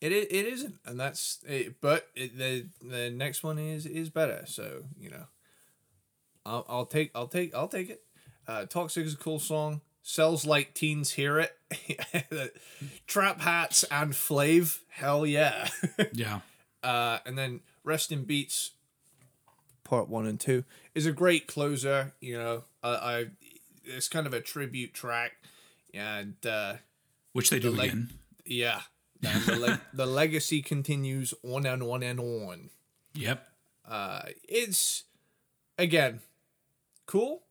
it it isn't and that's it, but it, the the next one is is better so you know i'll, I'll take i'll take i'll take it uh toxic is a cool song sells like teens hear it trap hats and flav hell yeah Yeah. uh and then rest in beats part one and two is a great closer you know i, I it's kind of a tribute track and uh Which they do leg- again. Yeah. The, leg the legacy continues on and on and on. Yep. Uh, it's, again, cool,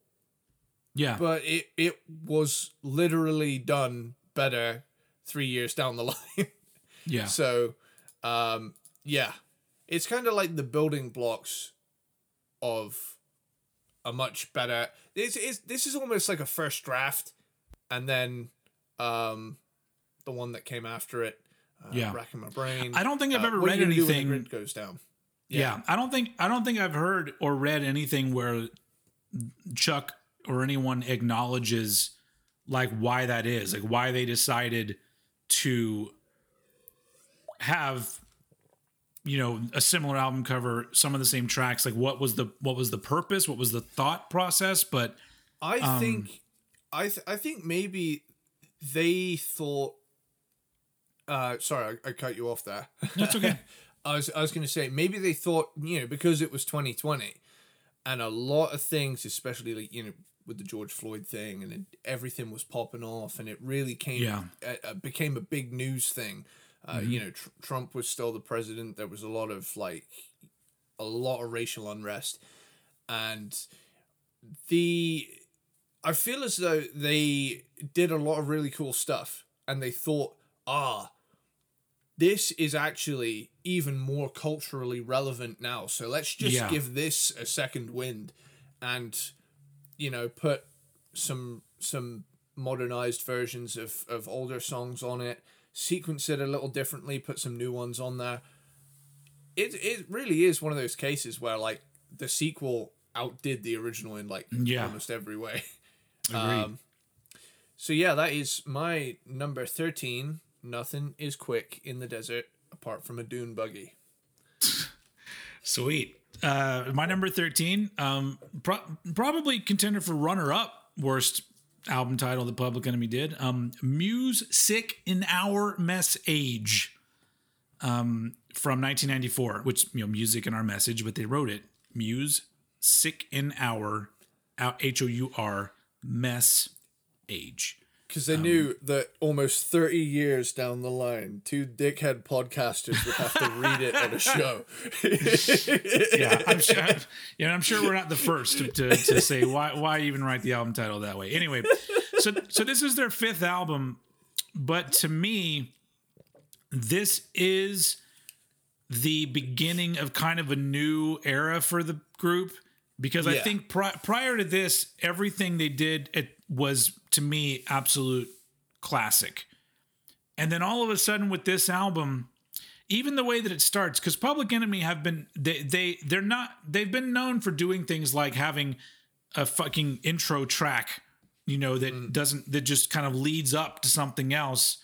Yeah. but it, it was literally done better three years down the line. yeah. so, um, yeah. It's kind of like the building blocks of a much better. This is this is almost like a first draft, and then um, the one that came after it. Uh, Yeah. racking my brain. I don't think I've Uh, ever are read gonna do anything. grid goes down. Yeah. I don't think I don't think I've heard or read anything where Chuck or anyone acknowledges like why that is, like why they decided to have you know a similar album cover, some of the same tracks. Like what was the what was the purpose? What was the thought process? But I Um, think, I th- I think maybe they thought. Uh, sorry, I, I cut you off there. that's okay. I was I was going to say maybe they thought you know because it was 2020, and a lot of things, especially like you know with the George Floyd thing, and it, everything was popping off, and it really came Yeah. uh, became a big news thing. Uh, You know, tr- Trump was still the president. There was a lot of like a lot of racial unrest, and the I feel as though they did a lot of really cool stuff, and they thought, ah, this is actually even more culturally relevant now. So let's just Yeah. give this a second wind, and you know, put some some modernized versions of of older songs on it, sequence it a little differently, put some new ones on there. It it really is one of those cases where like the sequel outdid the original in like Yeah. almost every way. Agreed. Um, so yeah, that is my number thirteen. Nothing is quick in the desert apart from a dune buggy. Sweet. Uh, my number 13, um, pro- probably contender for runner up worst album title that Public Enemy did. Um, Muse Sick in Our Mess Age um, from 1994, which, you know, music in our message, but they wrote it. Muse Sick in Our, H O U R, Mess Age. Because they um, knew that almost 30 years down the line, two dickhead podcasters would have to read it on a show. yeah, I'm sure. Yeah, I'm sure we're not the first to, to, to say why why even write the album title that way. Anyway, so so this is their fifth album, but to me, this is the beginning of kind of a new era for the group. because I think pri- prior to this, everything they did it was to me absolute classic. And then all of a sudden with this album, even the way that it starts, because Public Enemy have been they they they're not they've been known for doing things like having a fucking intro track, you know, that mm. doesn't that just kind of leads up to something else.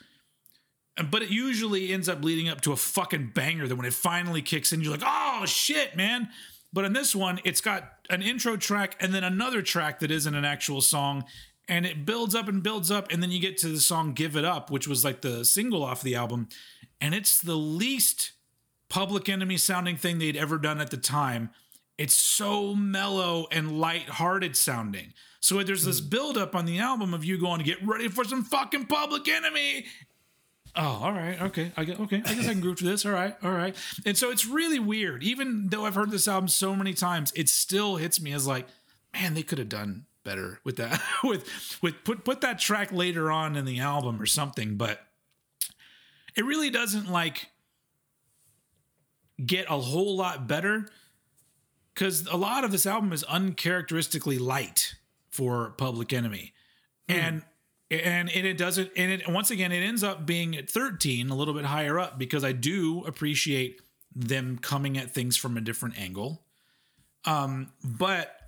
But it usually ends up leading up to a fucking banger that when it finally kicks in, you're like, oh shit, man. But in this one, it's got an intro track and then another track that isn't an actual song. And it builds up and builds up. And then you get to the song Give It Up, which was like the single off the album. And it's the least public enemy sounding thing they'd ever done at the time. It's so mellow and light-hearted sounding. So there's this hmm. build up on the album of you going to get ready for some fucking public enemy. Oh, all right, okay, I get okay. I guess I can groove to this. All right, all right. And so it's really weird. Even though I've heard this album so many times, it still hits me as like, man, they could have done better with that. with with put put that track later on in the album or something. But it really doesn't like get a whole lot better because a lot of this album is uncharacteristically light for Public Enemy, and and and it doesn't and it once again it ends up being at 13 a little bit higher up because I do appreciate them coming at things from a different angle, um, but.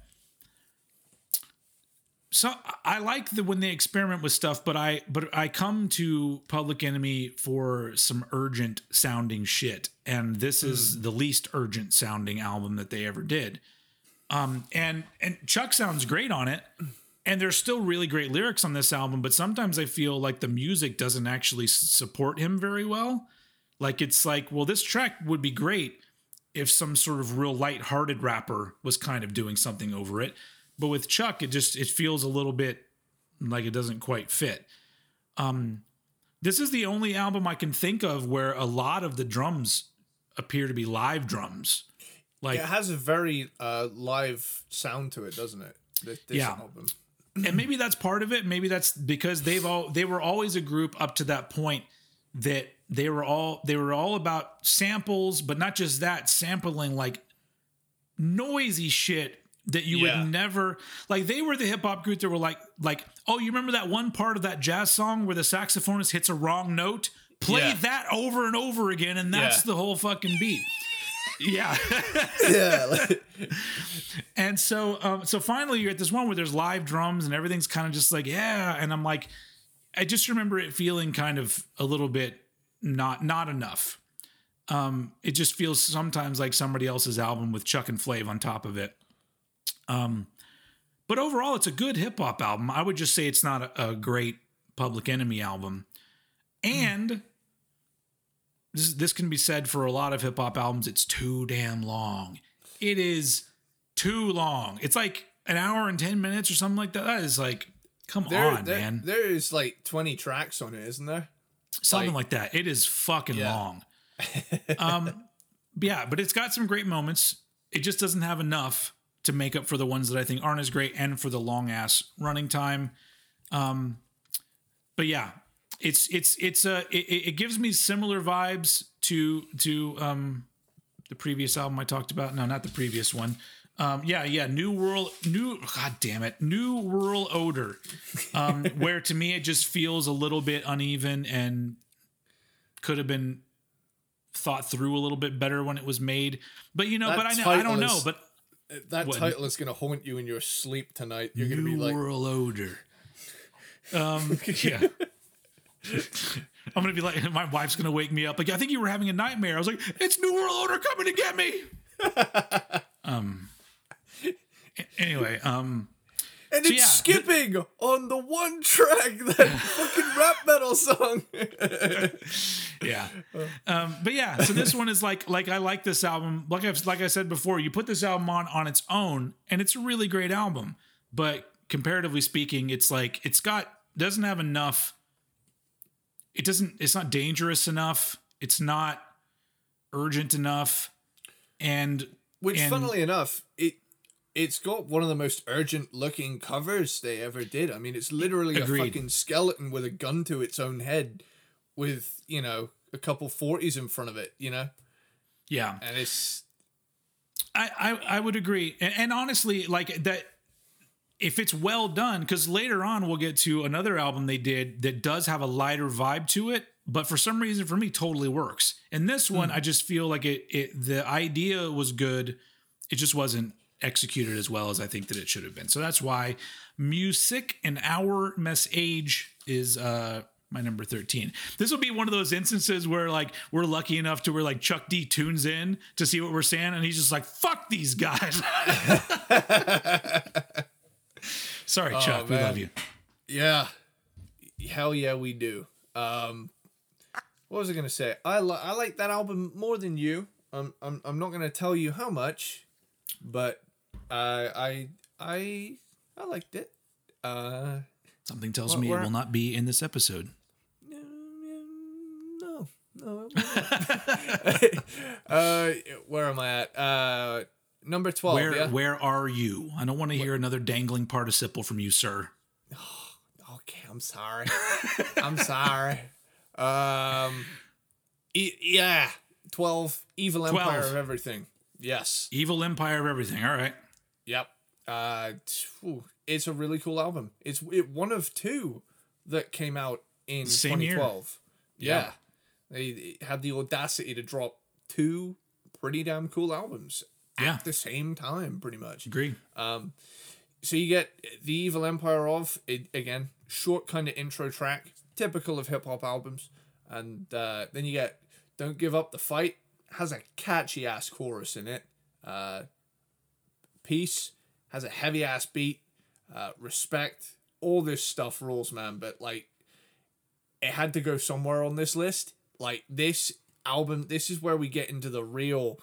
So I like the when they experiment with stuff, but I but I come to Public Enemy for some urgent sounding shit, and this is the least urgent sounding album that they ever did. Um, and and Chuck sounds great on it, and there's still really great lyrics on this album, but sometimes I feel like the music doesn't actually support him very well. Like it's like, well, this track would be great if some sort of real light-hearted rapper was kind of doing something over it. But with Chuck, it just it feels a little bit like it doesn't quite fit. Um, this is the only album I can think of where a lot of the drums appear to be live drums. Like it has a very uh, live sound to it, doesn't it? This, this Yeah. album. and maybe that's part of it. Maybe that's because they've all they were always a group up to that point that they were all they were all about samples, but not just that, sampling like noisy shit that you Yeah. would never like they were the hip hop group that were like like oh you remember that one part of that jazz song where the saxophonist hits a wrong note play Yeah. that over and over again and that's Yeah. the whole fucking beat yeah yeah. and so, um, so finally, you're at this one where there's live drums and everything's kind of just like, yeah. And I'm like, I just remember it feeling kind of a little bit not not enough. Um, it just feels sometimes like somebody else's album with Chuck and Flav on top of it. Um, but overall, it's a good hip hop album. I would just say it's not a, a great Public Enemy album, and this this can be said for a lot of hip hop albums. It's too damn long. It is too long. It's like an hour and ten minutes or something like that. That is like, come there, on, there- man. there is like 20 tracks on it, isn't there? something like- like, that. It is fucking Yeah. long. um, yeah, but it's got some great moments. It just doesn't have enough to make up for the ones that I think aren't as great and for the long ass running time. Um, but yeah, it's it's it's a it, it gives me similar vibes to to um the previous album I talked about. No, not the previous one. Um, yeah, yeah, New World, New, God damn it, New Rural Odor, um, where to me it just feels a little bit uneven and could have been thought through a little bit better when it was made. But you know, That but I know, I don't know, but That What? title is going to haunt you in your sleep tonight. You're going to be like, Rural Odor. Um, yeah. I'm gonna be like, my wife's gonna wake me up. Like, I think you were having a nightmare. I was like, it's New World Order coming to get me. um. Anyway, um. And so it's yeah, skipping on the one track that fucking rap metal song. yeah. Um but yeah so this one is like like i like this album. Like i've like i said before you put this album on on its own and it's a really great album. But comparatively speaking it's like it's got doesn't have enough it doesn't it's not dangerous enough it's not urgent enough and Which, And- funnily enough, it it's got one of the most urgent looking covers they ever did. I mean, it's literally Agreed. a fucking skeleton with a gun to its own head, with you know a couple forties in front of it. You know, yeah and it's I, I, I would agree. And, and honestly, like that, if it's well done, because later on we'll get to another album they did that does have a lighter vibe to it, but for some reason for me totally works. And this one, hmm. I just feel like it, it the idea was good, it just wasn't executed as well as I think that it should have been. So that's why music and our mess age is uh my number 13. This will be one of those instances where like we're lucky enough to where like Chuck D tunes in to see what we're saying and he's just like fuck these guys. Sorry, Chuck, we love you. Yeah, hell yeah, we do. Um, what was I gonna say? I li- I like that album more than you. I'm I'm I'm not gonna tell you how much, but uh, I I I liked it. Uh, Something tells Well, me it will not be in this episode. no, no. uh, where am I at? Uh, number twelve. Where yeah. where are you? I don't want to hear another dangling participle from you, sir. Okay, I'm sorry. I'm sorry. Um, e- yeah, twelve. Evil Empire of everything. Yes. Evil Empire of everything. All right. Yep. Uh, it's a really cool album. It's it, one of two that came out in Same year. 2012. Yeah. They, they had the audacity to drop two pretty damn cool albums Yeah. at the same time, pretty much. Agree. so you get the evil empire of it again short kind of intro track typical of hip-hop albums and uh, then you get don't give up the fight has a catchy ass chorus in it uh, peace has a heavy ass beat uh, respect all this stuff rules man but like it had to go somewhere on this list. Like this album this is where we get into the real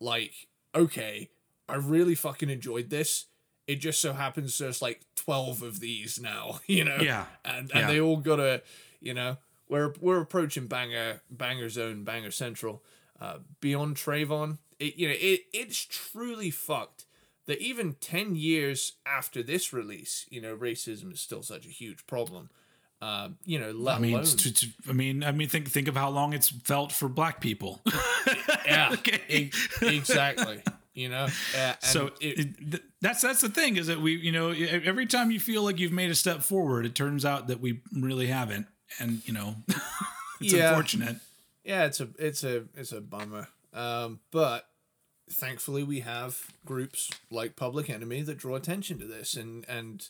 like okay i really fucking enjoyed this. It just so happens there's like 12 of these now you know? Yeah. and and Yeah. they all gotta you know we're we're approaching banger banger zone banger central. Uh beyond Trayvon it you know it it's truly fucked that even 10 years after this release you know racism is still such a huge problem um you know let I mean, alone it's- it's- I mean, I mean, think think of how long it's felt for Black people. yeah Okay. e- exactly you know uh, so it, it, th- that's that's the thing is that we, you know, every time you feel like you've made a step forward, it turns out that we really haven't, and you know, it's Yeah. unfortunate. yeah it's a it's a it's a bummer um but thankfully we have groups like public enemy that draw attention to this and and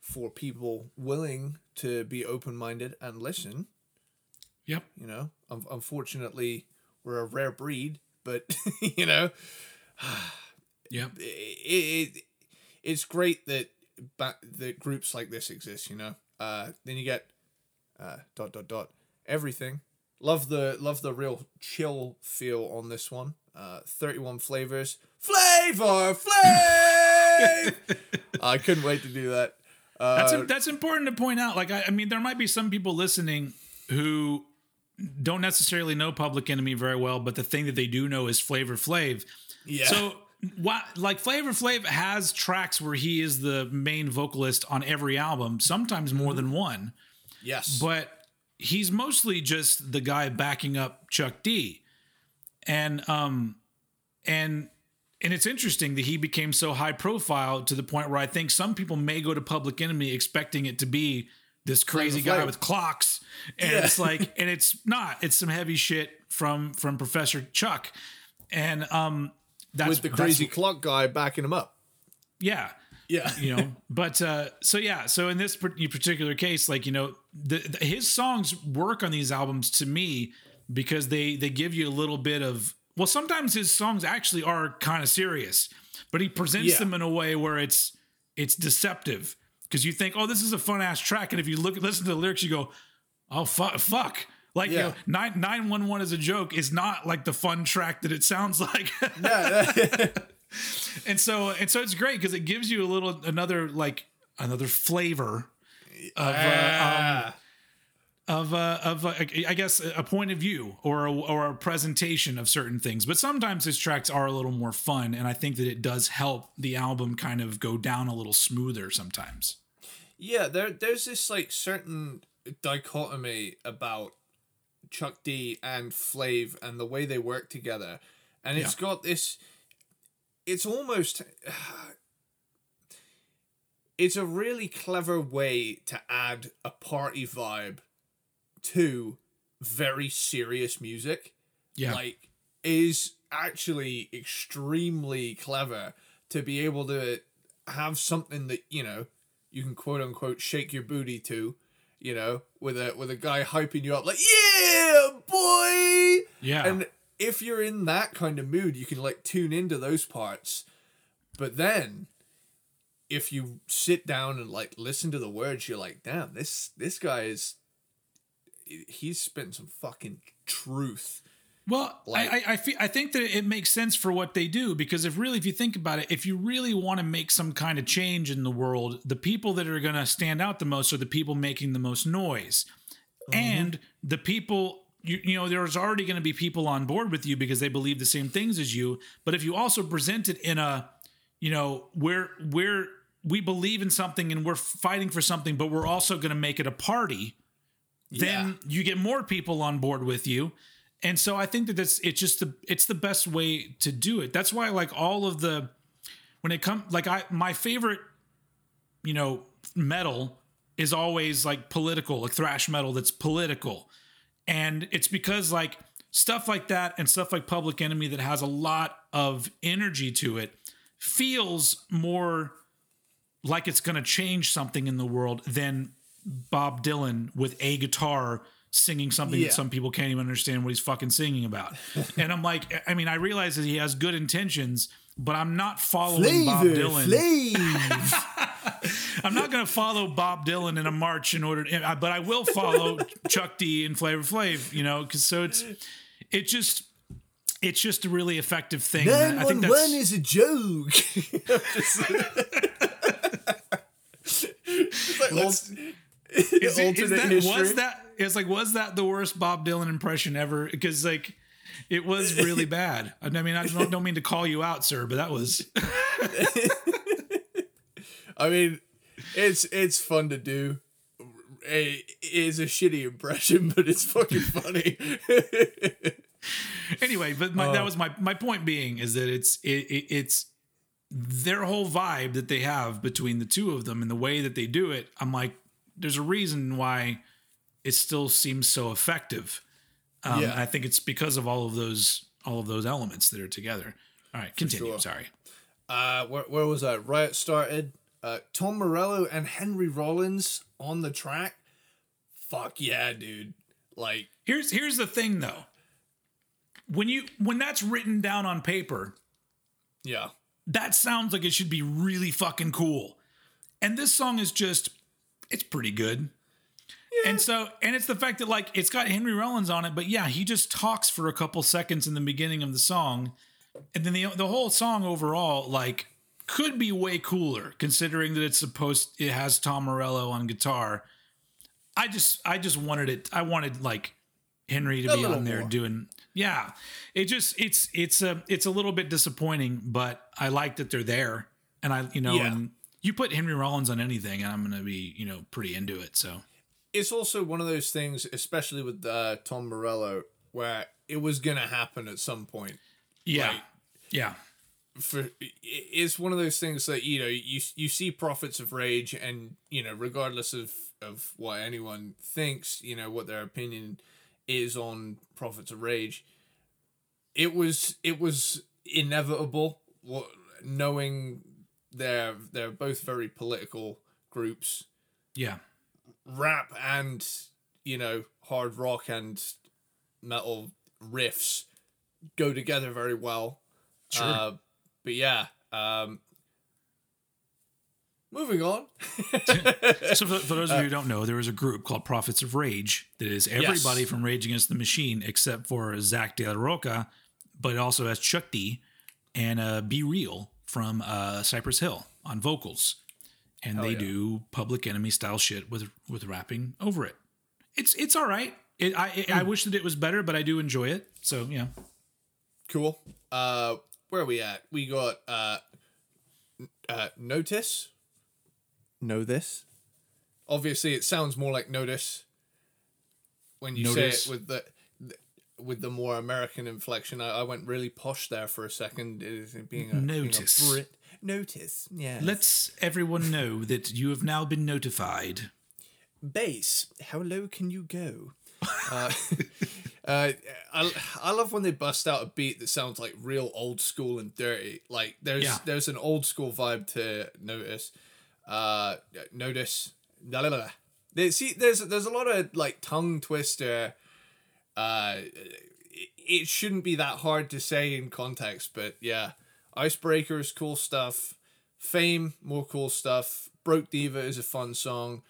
for people willing to be open-minded and listen Yep. you know un- unfortunately we're a rare breed but you know Yep. it, it it's great that ba- that groups like this exist you know uh then you get uh dot dot dot everything love the love the real chill feel on this one uh 31 flavors. Flavor! Flav! I couldn't wait to do that. Uh That's that's important to point out. Like, I, I mean, there might be some people listening who don't necessarily know Public Enemy very well, but the thing that they do know is Flavor Flav. yeah. So, what like Flavor Flav has tracks where he is the main vocalist on every album, sometimes more than one, yes. But he's mostly just the guy backing up Chuck D. And um and and it's interesting that he became so high profile to the point where I think some people may go to Public Enemy expecting it to be this crazy guy with clocks. And Yeah. it's like and it's not. It's some heavy shit from from Professor Chuck. And um that's with the crazy clock guy backing him up. Yeah. Yeah. You know but uh so yeah. So in this particular case like you know the, the- his songs work on these albums to me because they they give you a little bit of well sometimes his songs actually are kind of serious but he presents Yeah. them in a way where it's it's deceptive because you think oh this is a fun ass track and if you look listen to the lyrics you go oh fuck fuck like you Yeah. know, nine nine one one as a joke is not like the fun track that it sounds like. yeah and so and so it's great because it gives you a little another like another flavor of uh, Ah. Of uh, of uh, I guess a point of view or a, or a presentation of certain things. But sometimes his tracks are a little more fun, and I think that it does help the album kind of go down a little smoother sometimes. Yeah, there there's this like certain dichotomy about Chuck D and Flav and the way they work together. And it's got this it's almost it's a really clever way to add a party vibe to very serious music. Yeah. Like is actually extremely clever to be able to have something that, you know, you can quote unquote shake your booty to, you know, with a with a guy hyping you up like, "Yeah, boy!" yeah. And if you're in that kind of mood, you can like tune into those parts. But then if you sit down and like listen to the words, you're like, damn, this this guy is he's spitting some fucking truth. Well, Like- I, I, I, feel, I think that it makes sense for what they do because if really, if you think about it, if you really want to make some kind of change in the world, the people that are going to stand out the most are the people making the most noise. Mm-hmm. And the people, you, you know, there's already going to be people on board with you because they believe the same things as you. But if you also present it in a, you know, we're, we're, we believe in something and we're fighting for something, but we're also going to make it a party then you get more people on board with you. And so i think that that's it's just the it's the best way to do it. That's why like all of the when it comes like i my favorite you know metal is always like political like thrash metal that's political. And it's because like stuff like that and stuff like public enemy that has a lot of energy to it feels more like it's going to change something in the world than Bob Dylan with a guitar singing something Yeah. that some people can't even understand what he's fucking singing about. and I'm like, I mean, I realize that he has good intentions, but I'm not following Bob Dylan. I'm not going to follow Bob Dylan in a march in order, to, but I will follow Chuck D and Flavor Flav, you know, because so it's it just it's just a really effective thing. and I think that's is a joke. Like Let's- alt- is, it, is that history. was that it's like was that the worst Bob Dylan impression ever? Because like it was really bad. I mean, I don't, don't mean to call you out, sir, but that was I mean, it's it's fun to do. It is a shitty impression, but it's fucking funny. anyway. But my, that oh. was my my point being is that it's it, it, it's their whole vibe that they have between the two of them and the way that they do it. I'm like, there's a reason why it still seems so effective. Um, Yeah. I think it's because of all of those all of those elements that are together. All right, continue. sure. Sorry. uh, where, where was that? Riot started. Uh, Tom Morello and Henry Rollins on the track. Fuck yeah, dude! Like, Here's here's the thing though. When you when that's written down on paper, yeah, that sounds like it should be really fucking cool. And this song is just it's pretty good. And so and it's the fact that like it's got Henry Rollins on it, but yeah, he just talks for a couple seconds in the beginning of the song. And then the the whole song overall like could be way cooler considering that it's supposed it has Tom Morello on guitar. I just I just wanted it I wanted like Henry to A be on there more. doing yeah. It just it's it's a it's a little bit disappointing, but I like that they're there. And I you know Yeah. and you put Henry Rollins on anything and I'm gonna be, you know, pretty into it. So it's also one of those things, especially with uh, Tom Morello, where it was gonna happen at some point. yeah. Right. Yeah. for it's one of those things that you know you you see prophets of rage and you know regardless of of what anyone thinks you know what their opinion is on prophets of rage it was it was inevitable what knowing they're they're both very political groups Yeah. rap and you know hard rock and metal riffs go together very well Sure. uh, but yeah um moving on so for, for those of you who don't know, there is a group called Prophets of Rage that is everybody Yes. from Rage Against the Machine except for Zack de la Rocha, but it also has Chuck D and uh, B-Real from uh, Cypress Hill on vocals, and they yeah. do Public Enemy style shit with with rapping over it. It's it's all right. It, I I wish that it was better, but I do enjoy it. So yeah, cool uh where are we at we got uh uh notice know this obviously it sounds more like notice when you Notice. say it with the, the with the more American inflection. I, I went really posh there for a second. Being a, Notice. Being a Brit. Notice. Yeah. Let's everyone know that you have now been notified. bass. How low can you go? uh, uh, I, I love when they bust out a beat that sounds like real old school and dirty. Like there's Yeah. there's an old school vibe to notice. Uh, notice. La, la, la. They, see, there's there's a lot of like tongue twister. Uh, it, it shouldn't be that hard to say in context, but yeah, Icebreakers, cool stuff. Fame, more cool stuff. Broke Diva is a fun song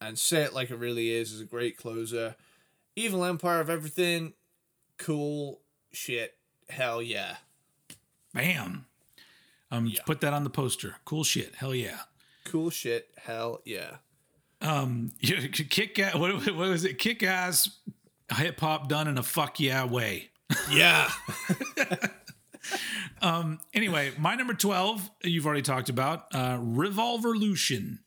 and Say It Like It Really Is is a great closer. Evil Empire of Everything, cool shit. Hell yeah. Bam. Um, put that on the poster. Cool shit. Hell yeah. Cool shit. Hell yeah. Um, kick ass. What, what was it? Kick ass hip hop done in a fuck yeah way. Yeah. um, Anyway, my number 12, you've already talked about, uh, Revolverlution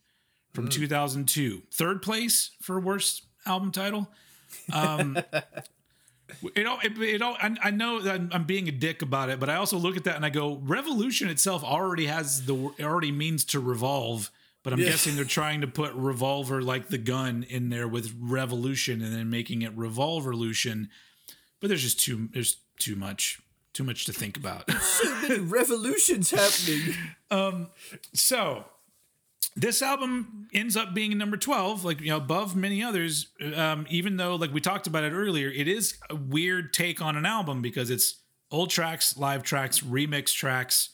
from 2002. Third place for worst album title. Um, it all, it, it all, I, I know that I'm, I'm being a dick about it, but I also look at that and I go, Revolution itself already has the, it already means to revolve. But I'm Yeah. guessing they're trying to put revolver like the gun in there with revolution and then making it revolverlution. But there's just too there's too much too much to think about. so many revolutions happening. So this album ends up being number 12 like you know above many others um, even though like we talked about it earlier it is a weird take on an album because it's old tracks live tracks remix tracks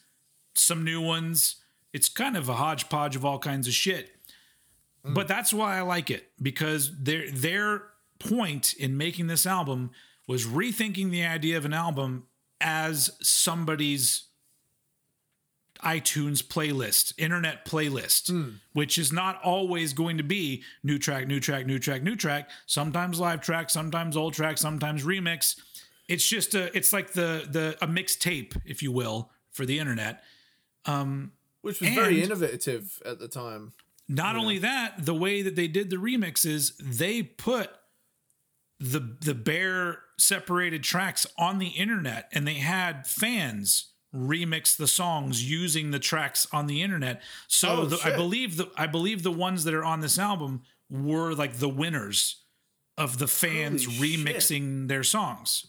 some new ones it's kind of a hodgepodge of all kinds of shit mm. but that's why i like it because their their point in making this album was rethinking the idea of an album as somebody's iTunes playlist, internet playlist, hmm. which is not always going to be new track, new track, new track, new track. Sometimes live track, sometimes old track, sometimes remix. It's just a, it's like the the a mixtape, if you will, for the internet. Um, Which was very innovative at the time. Not only that, the way that they did the remixes, they put the the bare separated tracks on the internet and they had fans remix the songs using the tracks on the internet. So Oh, the, I believe the I believe the ones that are on this album were like the winners of the fans Holy shit. remixing their songs.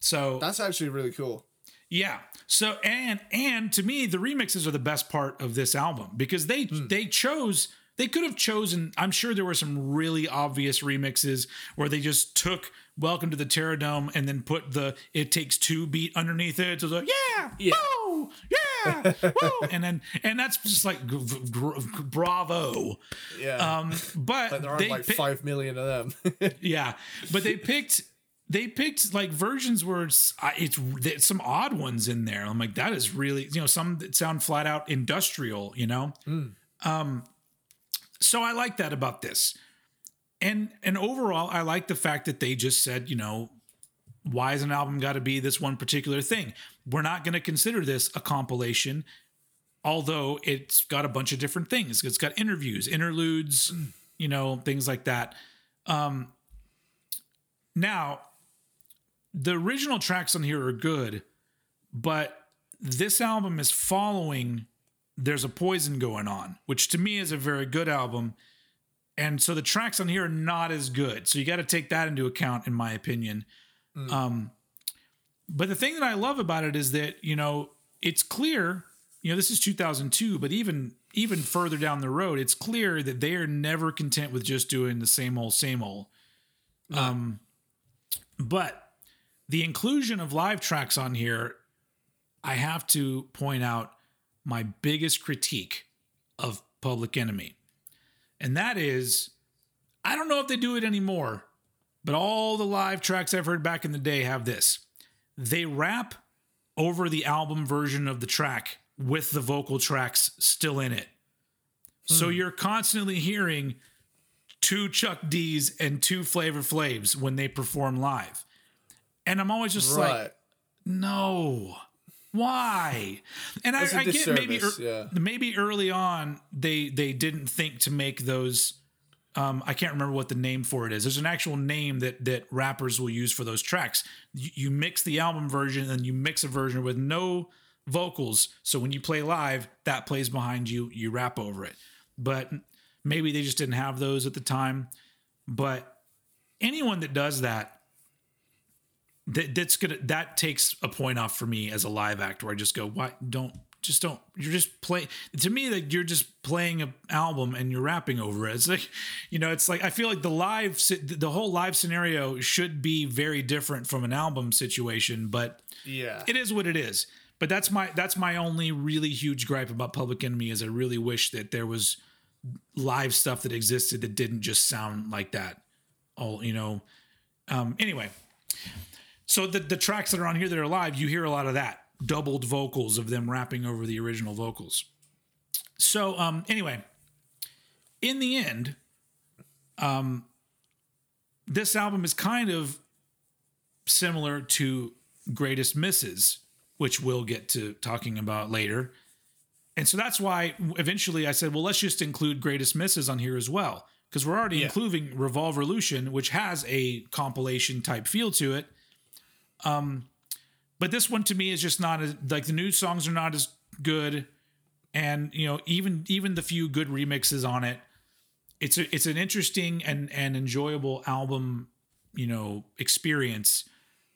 So That's actually really cool. yeah. So and and to me, the remixes are the best part of this album because they they chose they could have chosen. I'm sure there were some really obvious remixes where they just took "Welcome to the Terrordome" and then put the "It Takes Two beat underneath it. So like, yeah, Yeah. woo, yeah, woo, and then and that's just like g- g- gr- bravo. Yeah. Um, but but there aren't like five million of them. yeah, but they picked they picked like versions where it's, it's some odd ones in there. I'm like that is really you know some that sound flat out industrial. You know, um, so I like that about this, and and overall I like the fact that they just said you know why is an album got to be this one particular thing? We're not going to consider this a compilation. Although it's got a bunch of different things, it's got interviews, interludes, you know, things like that. Um, now, the original tracks on here are good, but this album is following There's a Poison Going On, which to me is a very good album. And so the tracks on here are not as good. So you got to take that into account, in my opinion. Um, but the thing that I love about it is that, you know, it's clear, you know, this is 2002, but even even further down the road, it's clear that they are never content with just doing the same old, same old. Um, but the inclusion of live tracks on here, I have to point out my biggest critique of Public Enemy. And that is, I don't know if they do it anymore, but all the live tracks I've heard back in the day have this. They rap over the album version of the track with the vocal tracks still in it. So hmm. you're constantly hearing two Chuck D's and two Flavor Flavs when they perform live. And I'm always just like, no. Why? And I, I get maybe ear- yeah. maybe early on they they didn't think to make those um, I can't remember what the name for it is. There's an actual name that that rappers will use for those tracks. You, you mix the album version and you mix a version with no vocals. So when you play live, that plays behind you. You rap over it. But maybe they just didn't have those at the time. But anyone that does that, that that's gonna that takes a point off for me as a live act where I just go, why don't just don't you're just play to me like you're just playing an album and you're rapping over it. It's like you know it's like i feel like the live the whole live scenario should be very different from an album situation but yeah. it is what it is. But that's my that's my only really huge gripe about public enemy is i really wish that there was live stuff that existed that didn't just sound like that. All you know um anyway so the the tracks that are on here that are live you hear a lot of that doubled vocals of them rapping over the original vocals. So um anyway, in the end, um this album is kind of similar to Greatest Misses, which we'll get to talking about later. And so that's why eventually I said, well, let's just include Greatest Misses on here as well. Because we're already yeah. including Revolverlution, which has a compilation type feel to it. Um, but this one to me is just not as like the new songs are not as good, and you know even even the few good remixes on it, it's a, it's an interesting and and enjoyable album, you know, experience,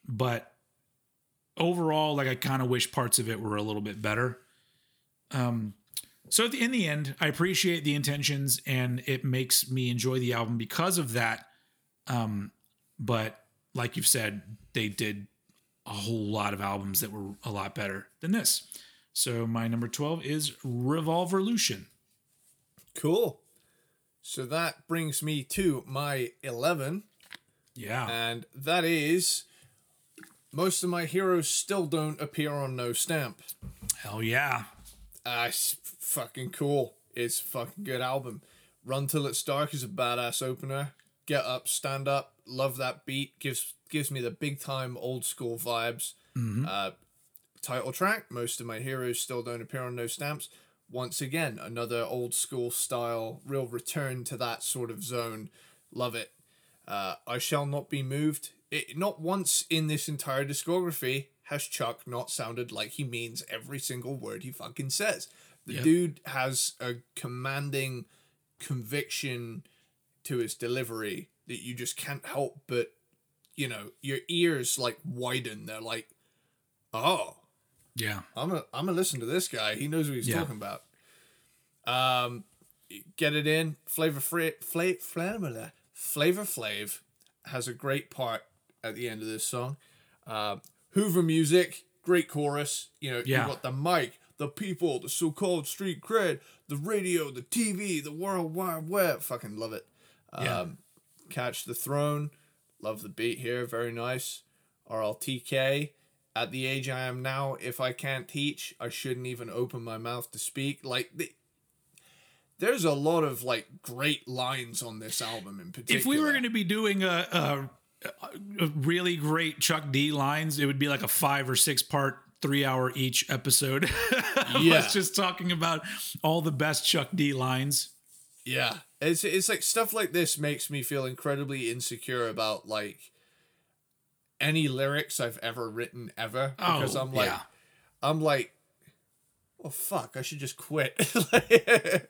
but overall, like I kind of wish parts of it were a little bit better. Um, so in the end, I appreciate the intentions and it makes me enjoy the album because of that. Um, but like you've said, they did a whole lot of albums that were a lot better than this. So my number 12 is Revolverlution. Cool. So that brings me to my 11. Yeah. And that is most of my heroes still don't appear on no stamp. Hell yeah. Uh, it's fucking cool. It's fucking good album. Run Till It's Dark is a badass opener. Get Up, Stand Up, love that beat. Gives gives me the big time old school vibes. Mm-hmm. Uh, title track. Most of my heroes still don't appear on no stamps. Once again, another old school style, real return to that sort of zone. Love it. Uh, I shall not be moved. It, not once in this entire discography has Chuck not sounded like he means every single word he fucking says. The yep. dude has a commanding conviction to his delivery that you just can't help but you know your ears like widen. They're like oh yeah. I'm gonna i'm gonna listen to this guy. He knows what he's yeah. talking about. Um get it in. Flavor free flavor flavor flavor flav has a great part at the end of this song. Uh, hoover music great chorus. You know yeah. you got the mic the people the so-called street cred the radio the tv the world wide web. Fucking love it. Yeah. Um, catch the throne Love the beat here, very nice. RLTK. At the age I am now, if I can't teach, I shouldn't even open my mouth to speak. Like, the, there's a lot of like great lines on this album in particular. If we were going to be doing a, a, a, really great Chuck D lines, it would be like a five or six part, three hour each episode. yeah. us just talking about all the best Chuck D lines. Yeah, it's it's like stuff like this makes me feel incredibly insecure about like any lyrics I've ever written ever because oh, I'm like yeah. I'm like oh fuck I should just quit.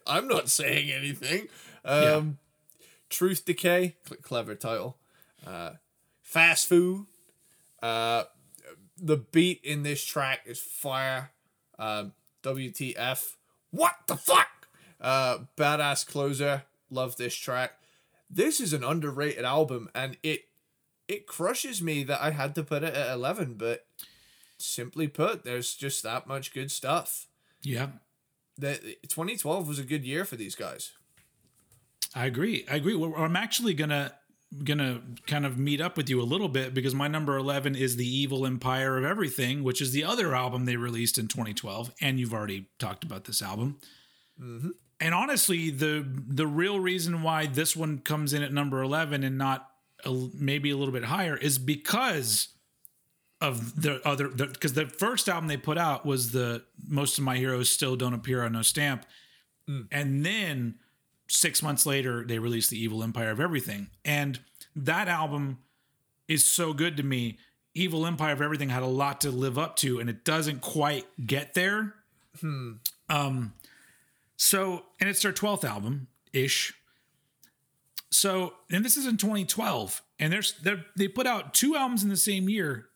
I'm not saying anything. Um yeah. Truth Decay, clever title. Uh Fast Food. Uh the beat in this track is fire. Um WTF. What the fuck? Uh, badass closer. Love this track. This is an underrated album, and it it crushes me that I had to put it at eleven. But simply put, there's just that much good stuff. Yeah. That 2012 was a good year for these guys. I agree. I agree. I'm actually gonna gonna kind of meet up with you a little bit because my number 11 is the evil empire of everything which is the other album they released in 2012 and you've already talked about this album mm-hmm and honestly, the the real reason why this one comes in at number eleven and not a, maybe a little bit higher is because of the other because the, the, first album they put out was the most of my heroes still don't appear on no stamp, mm. and then six months later, they released the Evil Empire of Everything, and that album is so good to me. Evil Empire of Everything had a lot to live up to, and it doesn't quite get there. Um, so, and it's their twelfth album ish. So, and this is in 2012, and there's they they put out two albums in the same year,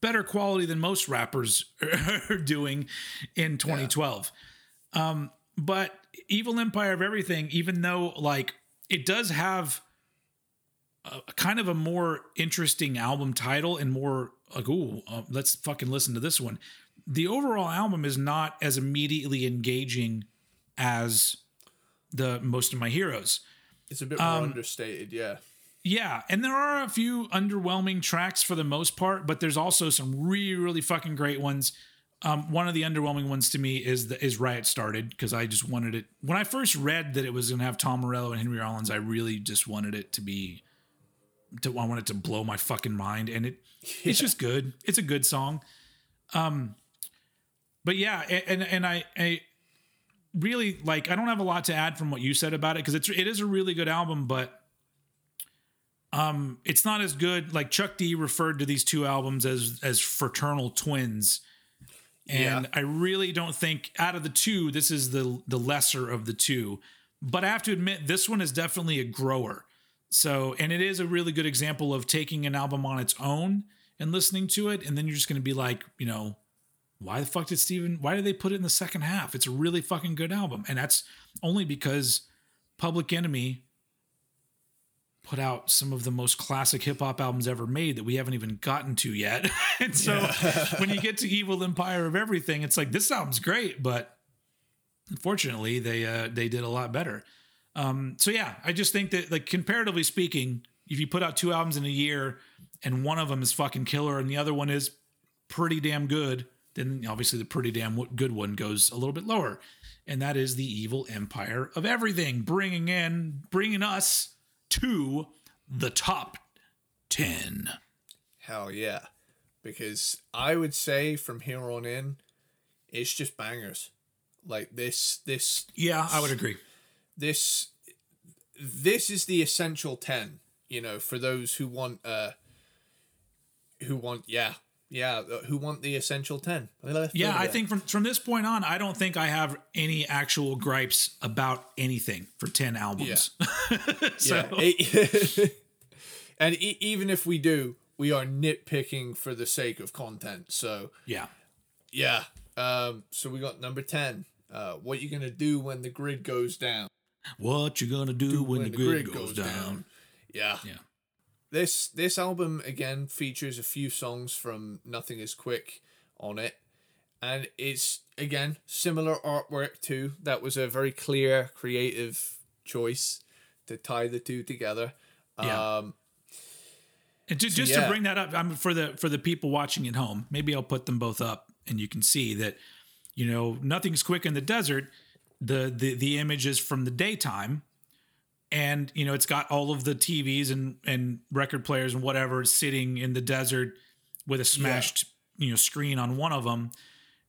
better quality than most rappers are doing in 2012. Um, but Evil Empire of Everything, even though like it does have a, kind of a more interesting album title and more like, ooh, uh, let's fucking listen to this one. The overall album is not as immediately engaging as the most of my heroes. It's a bit more understated, yeah. Yeah, and there are a few underwhelming tracks for the most part, but there's also some really, really fucking great ones. Um, one of the underwhelming ones to me is the, is Riot Started because I just wanted it when I first read that it was going to have Tom Morello and Henry Rollins. I really just wanted it to be, to I wanted it to blow my fucking mind, and it it's just good. It's a good song. Um, but yeah, and and I I really like I don't have a lot to add from what you said about it because it's it is a really good album, but um it's not as good. Like chuck d referred to these two albums as as fraternal twins. And Yeah. i really don't think out of the two this is the the lesser of the two. But i have to admit this one is definitely a grower. So and it is a really good example of taking an album on its own and listening to it and then you're just going to be like you know why the fuck did steven why did they put it in the second half it's a really fucking good album and that's only because public enemy put out some of the most classic hip hop albums ever made that we haven't even gotten to yet. and so when you get to Evil Empire of Everything, it's like this album's great, but unfortunately they uh, they did a lot better. Um, so yeah, I just think that like comparatively speaking, if you put out two albums in a year and one of them is fucking killer and the other one is pretty damn good, then obviously the pretty damn good one goes a little bit lower. And that is the Evil Empire of Everything, bringing in, bringing us to the top 10. Hell yeah. Because I would say from here on in, it's just bangers. Like this this Yeah, I would agree. this this is the essential 10 you know for those who want uh who want yeah yeah uh, who want the essential 10 Yeah, I think from from this point on, I don't think I have any actual gripes about anything for 10 albums. so, yeah. and e- even if we do we are nitpicking for the sake of content so yeah. yeah um so we got number 10 uh what you gonna do when the grid goes down What you gonna do, when, the grid, goes, down? Yeah. Yeah. This this album again features a few songs from Nothing Is Quick on it. And it's again similar artwork too. That was a very clear creative choice to tie the two together. Yeah. Um And just, just yeah. to bring that up, I'm for the for the people watching at home. Maybe I'll put them both up, and you can see that, you know, nothing's quick in the desert. The the the image is from the daytime, and you know it's got all of the TVs and and record players and whatever sitting in the desert with a smashed you know screen on one of them,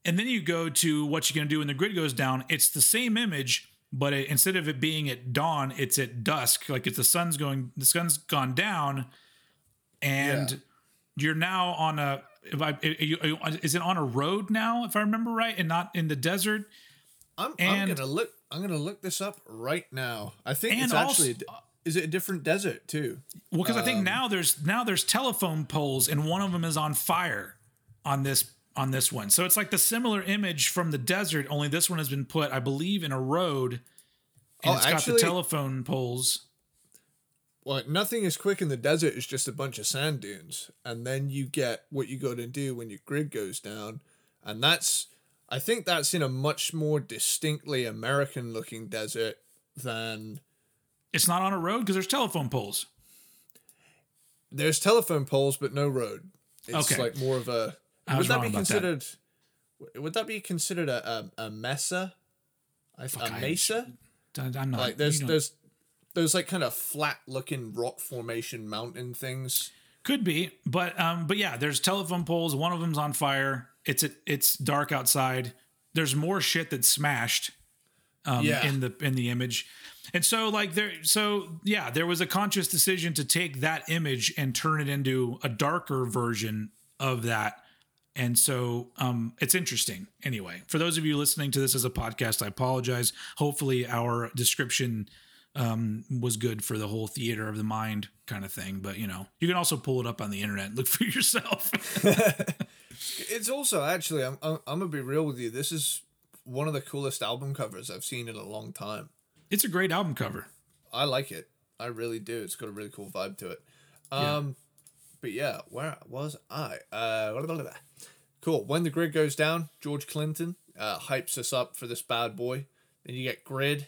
and then you go to what you're gonna do when the grid goes down. It's the same image. But it, instead of it being at dawn, it's at dusk. Like it's the sun's going, the sun's gone down, and Yeah. you're now on a if I, are you- are you- is it on a road now if i remember right and not in the desert I'm, I'm And- gonna look I'm gonna look this up right now. I think And it's actually is it a different desert too? well because i Um, think now there's now there's telephone poles and one of them is on fire on this on this one so it's like the similar image from the desert only this one has been put i believe in a road and Oh, it's got actually- the telephone poles Well, nothing is quick in the desert. It's just a bunch of sand dunes, and then you get what you got to do when your grid goes down, and that's I think that's in a much more distinctly American-looking desert than it's not on a road because there's telephone poles there's telephone poles but no road. It's Okay. like more of a. I Would that be about that. considered? Would that be considered a a, a mesa? A, a I- mesa? I- i'm not Like there's there's there's like kind of flat looking rock formation mountain things. Could be, but um, but yeah, there's telephone poles. One of them's on fire. It's it's dark outside. There's more shit that's smashed. um, Yeah. in the in the image. And so like there so yeah, there was a conscious decision to take that image and turn it into a darker version of that. And so um it's interesting. Anyway, for those of you listening to this as a podcast, I apologize. Hopefully our description um was good for the whole theater of the mind kind of thing, but you know, you can also pull it up on the internet and look for yourself. It's also actually, I'm, I'm, I'm gonna be real with you. This is one of the coolest album covers I've seen in a long time. it's a great album cover. I like it. I really do. It's got a really cool vibe to it. Um, but yeah, where was I? Uh, blah, blah, blah, cool. When the grid goes down, George Clinton uh, hypes us up for this bad boy. Then you get grid.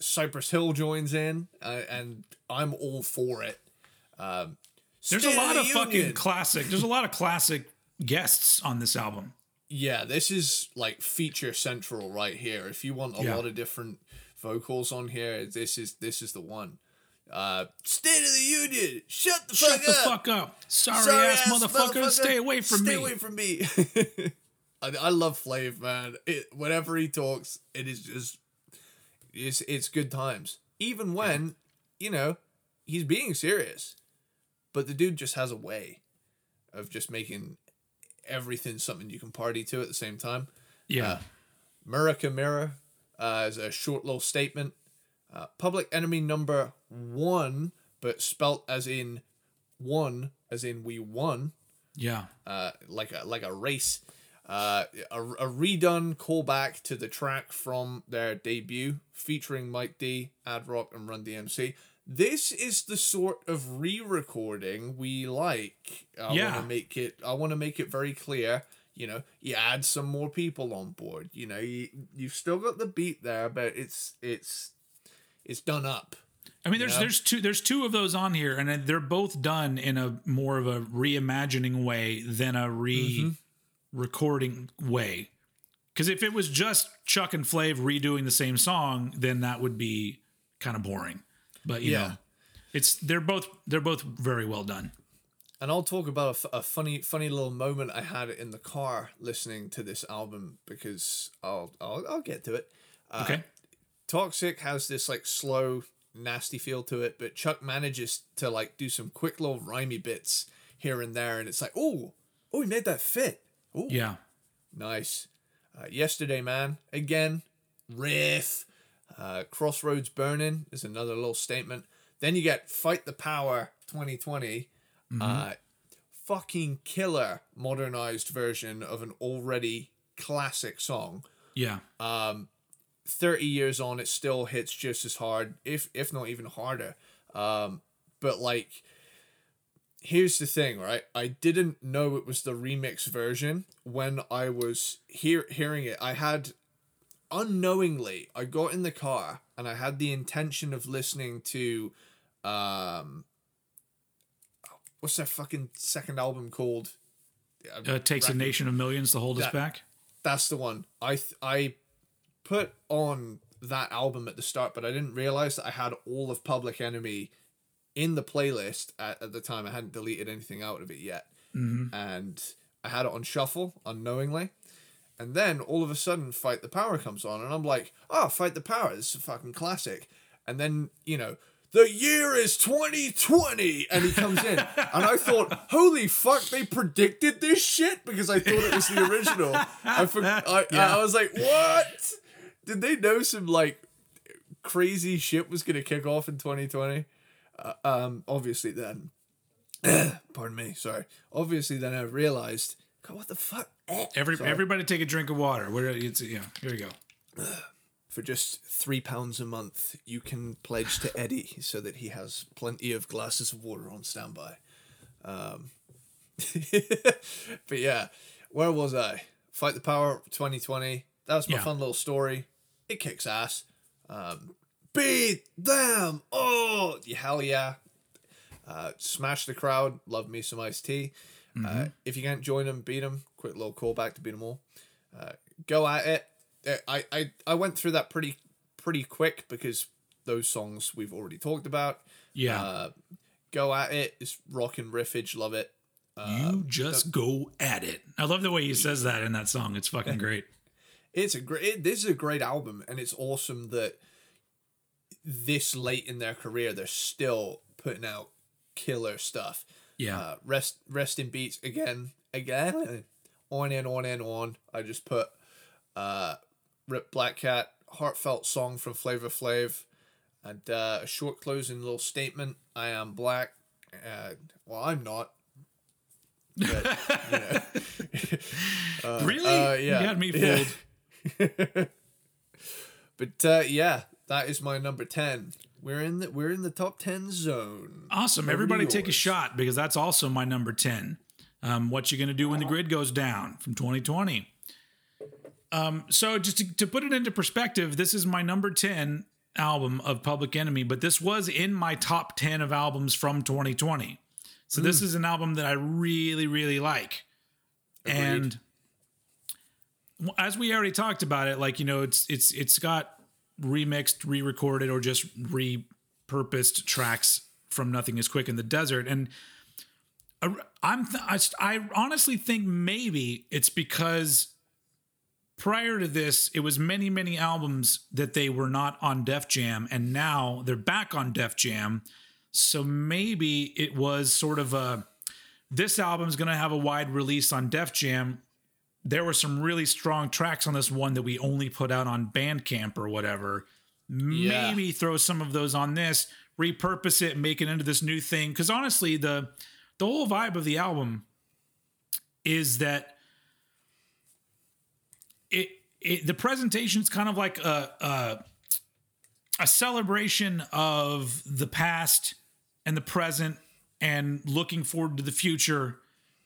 Cypress Hill joins in, uh, and I'm all for it. Um, There's a lot of fucking classic. There's a lot of classic guests on this album. Yeah, this is like feature central right here. If you want a Yeah. lot of different vocals on here, this is this is the one. Uh, State of the Union. Shut the Shut fuck the up. fuck up. Sorry, Sorry ass, motherfucker. Stay away from Stay me. Stay away from me. I, I love Flav, man. It, whenever he talks, it is just it's it's good times. Even when, you know, he's being serious. But the dude just has a way of just making everything something you can party to at the same time. yeah. Murica Mirror uh, is a short little statement. Uh, public enemy number one, but spelt as in one, as in we won, yeah. uh, like a like a race. Uh, a, a redone callback to the track from their debut featuring Mike D, Ad Rock, and Run DMC. This is the sort of re-recording we like. I Yeah. want to make it. I want to make it very clear. You know, you add some more people on board. You know, you you've still got the beat there, but it's it's it's done up. I mean, there's know? there's two there's two of those on here, and they're both done in a more of a reimagining way than a re-recording way. Because if it was just Chuck and Flav redoing the same song, then that would be kind of boring. But you Yeah. know, it's they're both they're both very well done. And I'll talk about a, f- a funny, funny little moment I had in the car listening to this album because I'll, I'll, I'll get to it. Uh, Okay. Toxic has this like slow, nasty feel to it, but Chuck manages to like do some quick little rhymey bits here and there, and it's like, oh, oh, he made that fit. Oh, Yeah. Nice. Uh, Yesterday, man. Again, riff. Uh, Crossroads Burning is another little statement. Then you get Fight the Power 2020. Uh, fucking killer modernized version of an already classic song. Yeah. 30 years on, it still hits just as hard, if if not even harder. Um, but like, here's the thing, right? I didn't know it was the remix version when I was hear hearing it. I had unknowingly, I got in the car and I had the intention of listening to, um, what's that fucking second album called? Uh, it takes a nation of millions to hold us back. That's the one. I th- I put on that album at the start, but I didn't realize that I had all of Public Enemy in the playlist at, at the time. I hadn't deleted anything out of it yet, and I had it on shuffle unknowingly. And then all of a sudden, Fight the Power comes on, and I'm like, "Oh, Fight the Power! This is a fucking classic." And then you know. The year is 2020, and he comes in, and I thought, "Holy fuck!" They predicted this shit because I thought it was the original. I, for- I, Yeah. I was like, "What? Did they know some like crazy shit was gonna kick off in 2020?" Uh, um, obviously then, pardon me, sorry. Obviously then I realized, God, what the fuck? Every Sorry. everybody take a drink of water. Where it's yeah. Here you go. for just three pounds a month, you can pledge to Eddie so that he has plenty of glasses of water on standby. Um, but yeah, where was I? Fight the Power 2020. That was my Yeah. fun little story. It kicks ass. Um, beat them! Oh, hell yeah. Uh, smash the crowd. Love me some Ice-T. Uh, if you can't join them, beat them. Quick little callback to beat them all. Uh, go at it. Uh, I, I I went through that pretty pretty quick because those songs we've already talked about. Yeah. Uh, go at it. It's rockin' riffage. Love it. you just go at it. I love the way he says that in that song. It's fucking great. it's a great. It, this is a great album, and it's awesome that this late in their career they're still putting out killer stuff. Yeah. Uh, rest rest in beats again again on and on and on. I just put uh, Rip Black Cat heartfelt song from Flavor Flav and uh, a short closing little statement. I am black. Uh, well, I'm not. But, you know. Uh, really? uh, yeah. You had me Yeah. But uh, yeah, that is my number ten. We're in the we're in the top ten zone. Awesome. Everybody take a shot because that's also my number 10. Um, what you're going to do when the grid goes down from 2020. Um, so just to, to put it into perspective, this is my number 10 album of Public Enemy, but this was in my top 10 of albums from 2020. So Hmm. this is an album that I really, really like. And as we already talked about it, like, you know, it's, it's, it's got remixed, re-recorded, or just repurposed tracks from Nothing Is Quick in the Desert. And I'm, th- I, I honestly think maybe it's because prior to this, it was many, many albums that they were not on Def Jam, and now they're back on Def Jam. So maybe it was sort of a this album's going to have a wide release on Def Jam. There were some really strong tracks on this one that we only put out on Bandcamp or whatever. Yeah. Maybe throw some of those on this, repurpose it, make it into this new thing. Because honestly, the the whole vibe of the album is that it, it the presentation is kind of like a, a a celebration of the past and the present and looking forward to the future.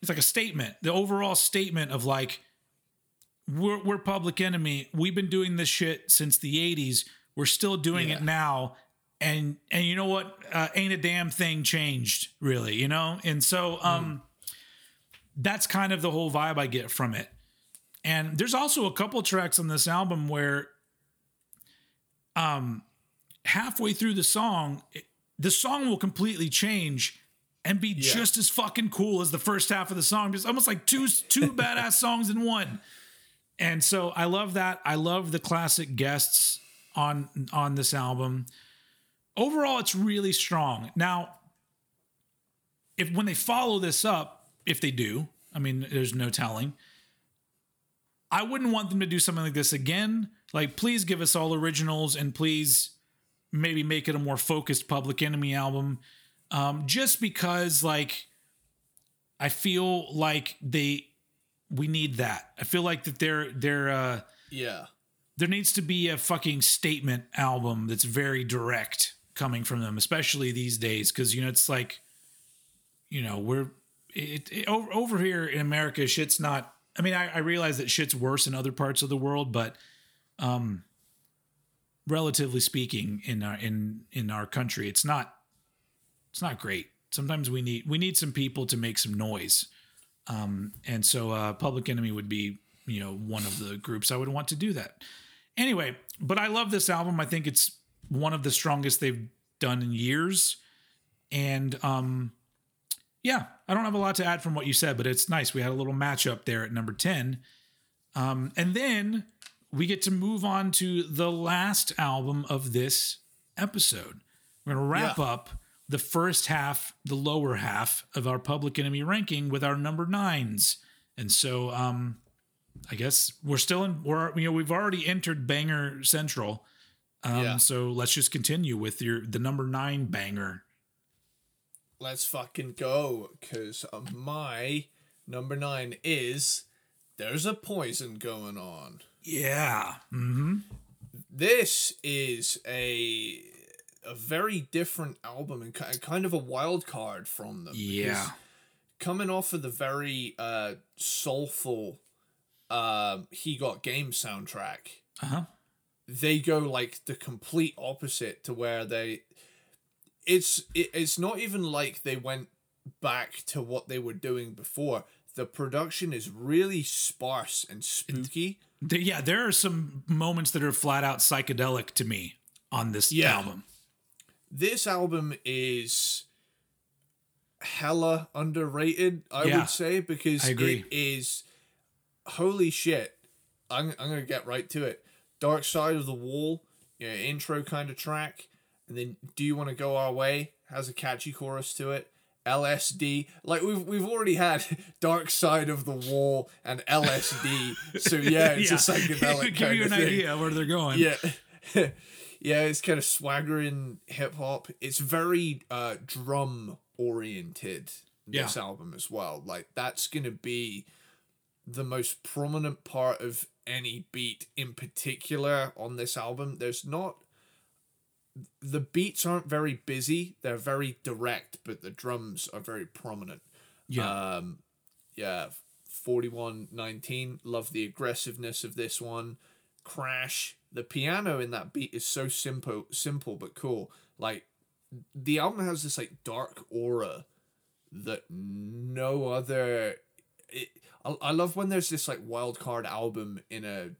It's like a statement, the overall statement of like, we're, we're public enemy. We've been doing this shit since the 80s. We're still doing Yeah. it now. And, and you know what? Uh, ain't a damn thing changed really, you know? And so, um, that's kind of the whole vibe I get from it. And there's also a couple tracks on this album where um halfway through the song it- the song will completely change and be Yeah. just as fucking cool as the first half of the song just almost like two two badass songs in one and so i love that i love the classic guests on on this album overall it's really strong now if when they follow this up if they do i mean there's no telling I wouldn't want them to do something like this again. Like, please give us all originals and please maybe make it a more focused Public Enemy album. Um, just because, like, I feel like they we need that. I feel like that there there uh Yeah. there needs to be a fucking statement album that's very direct coming from them, especially these days, because you know it's like, you know, we're it, it over, over here in America, shit's not. I mean, I, I realize that shit's worse in other parts of the world, but um, relatively speaking, in our in in our country, it's not it's not great. Sometimes we need we need some people to make some noise, um, and so uh, Public Enemy would be you know one of the groups I would want to do that. Anyway, but I love this album. I think it's one of the strongest they've done in years, and um, yeah, I don't have a lot to add from what you said, but it's nice. We had a little matchup there at number ten, um, and then we get to move on to the last album of this episode. We're gonna wrap Yeah. up the first half, the lower half of our Public Enemy ranking with our number nines, and so um, I guess we're still in. We're you know we've already entered banger central. Um, Yeah. So let's just continue with your the number nine banger. Let's fucking go. Cause uh, my number nine is there's a poison going on. Yeah. Mm-hmm. This is a a very different album and kind of a wild card from them. Yeah. coming off of the very uh soulful um he got game soundtrack Uh huh. They go like the complete opposite to where they it's it, it's not even like they went back to what they were doing before the production is really sparse and spooky yeah, there are some moments that are flat out psychedelic to me on this Yeah. album. this album is hella underrated i Yeah, would say because it is holy shit I'm I'm gonna get right to it. Dark Side of the Wall, you know, intro kind of track, and then Do You Want to Go Our Way has a catchy chorus to it. LSD, like we've we've already had Dark Side of the Wall and LSD, so yeah, it's a psychedelic Give kind you of an thing. idea where they're going. Yeah. yeah, it's kind of swaggering hip hop. It's very uh drum oriented this album as well. Like that's gonna be the most prominent part of any beat in particular on this album. There's not the beats aren't very busy, they're very direct, but the drums are very prominent. Yeah. Um yeah, 4119. Love the aggressiveness of this one. Crash. The piano in that beat is so simple simple but cool. Like the album has this like dark aura that no other it, I, I love when there's this like wild card album in a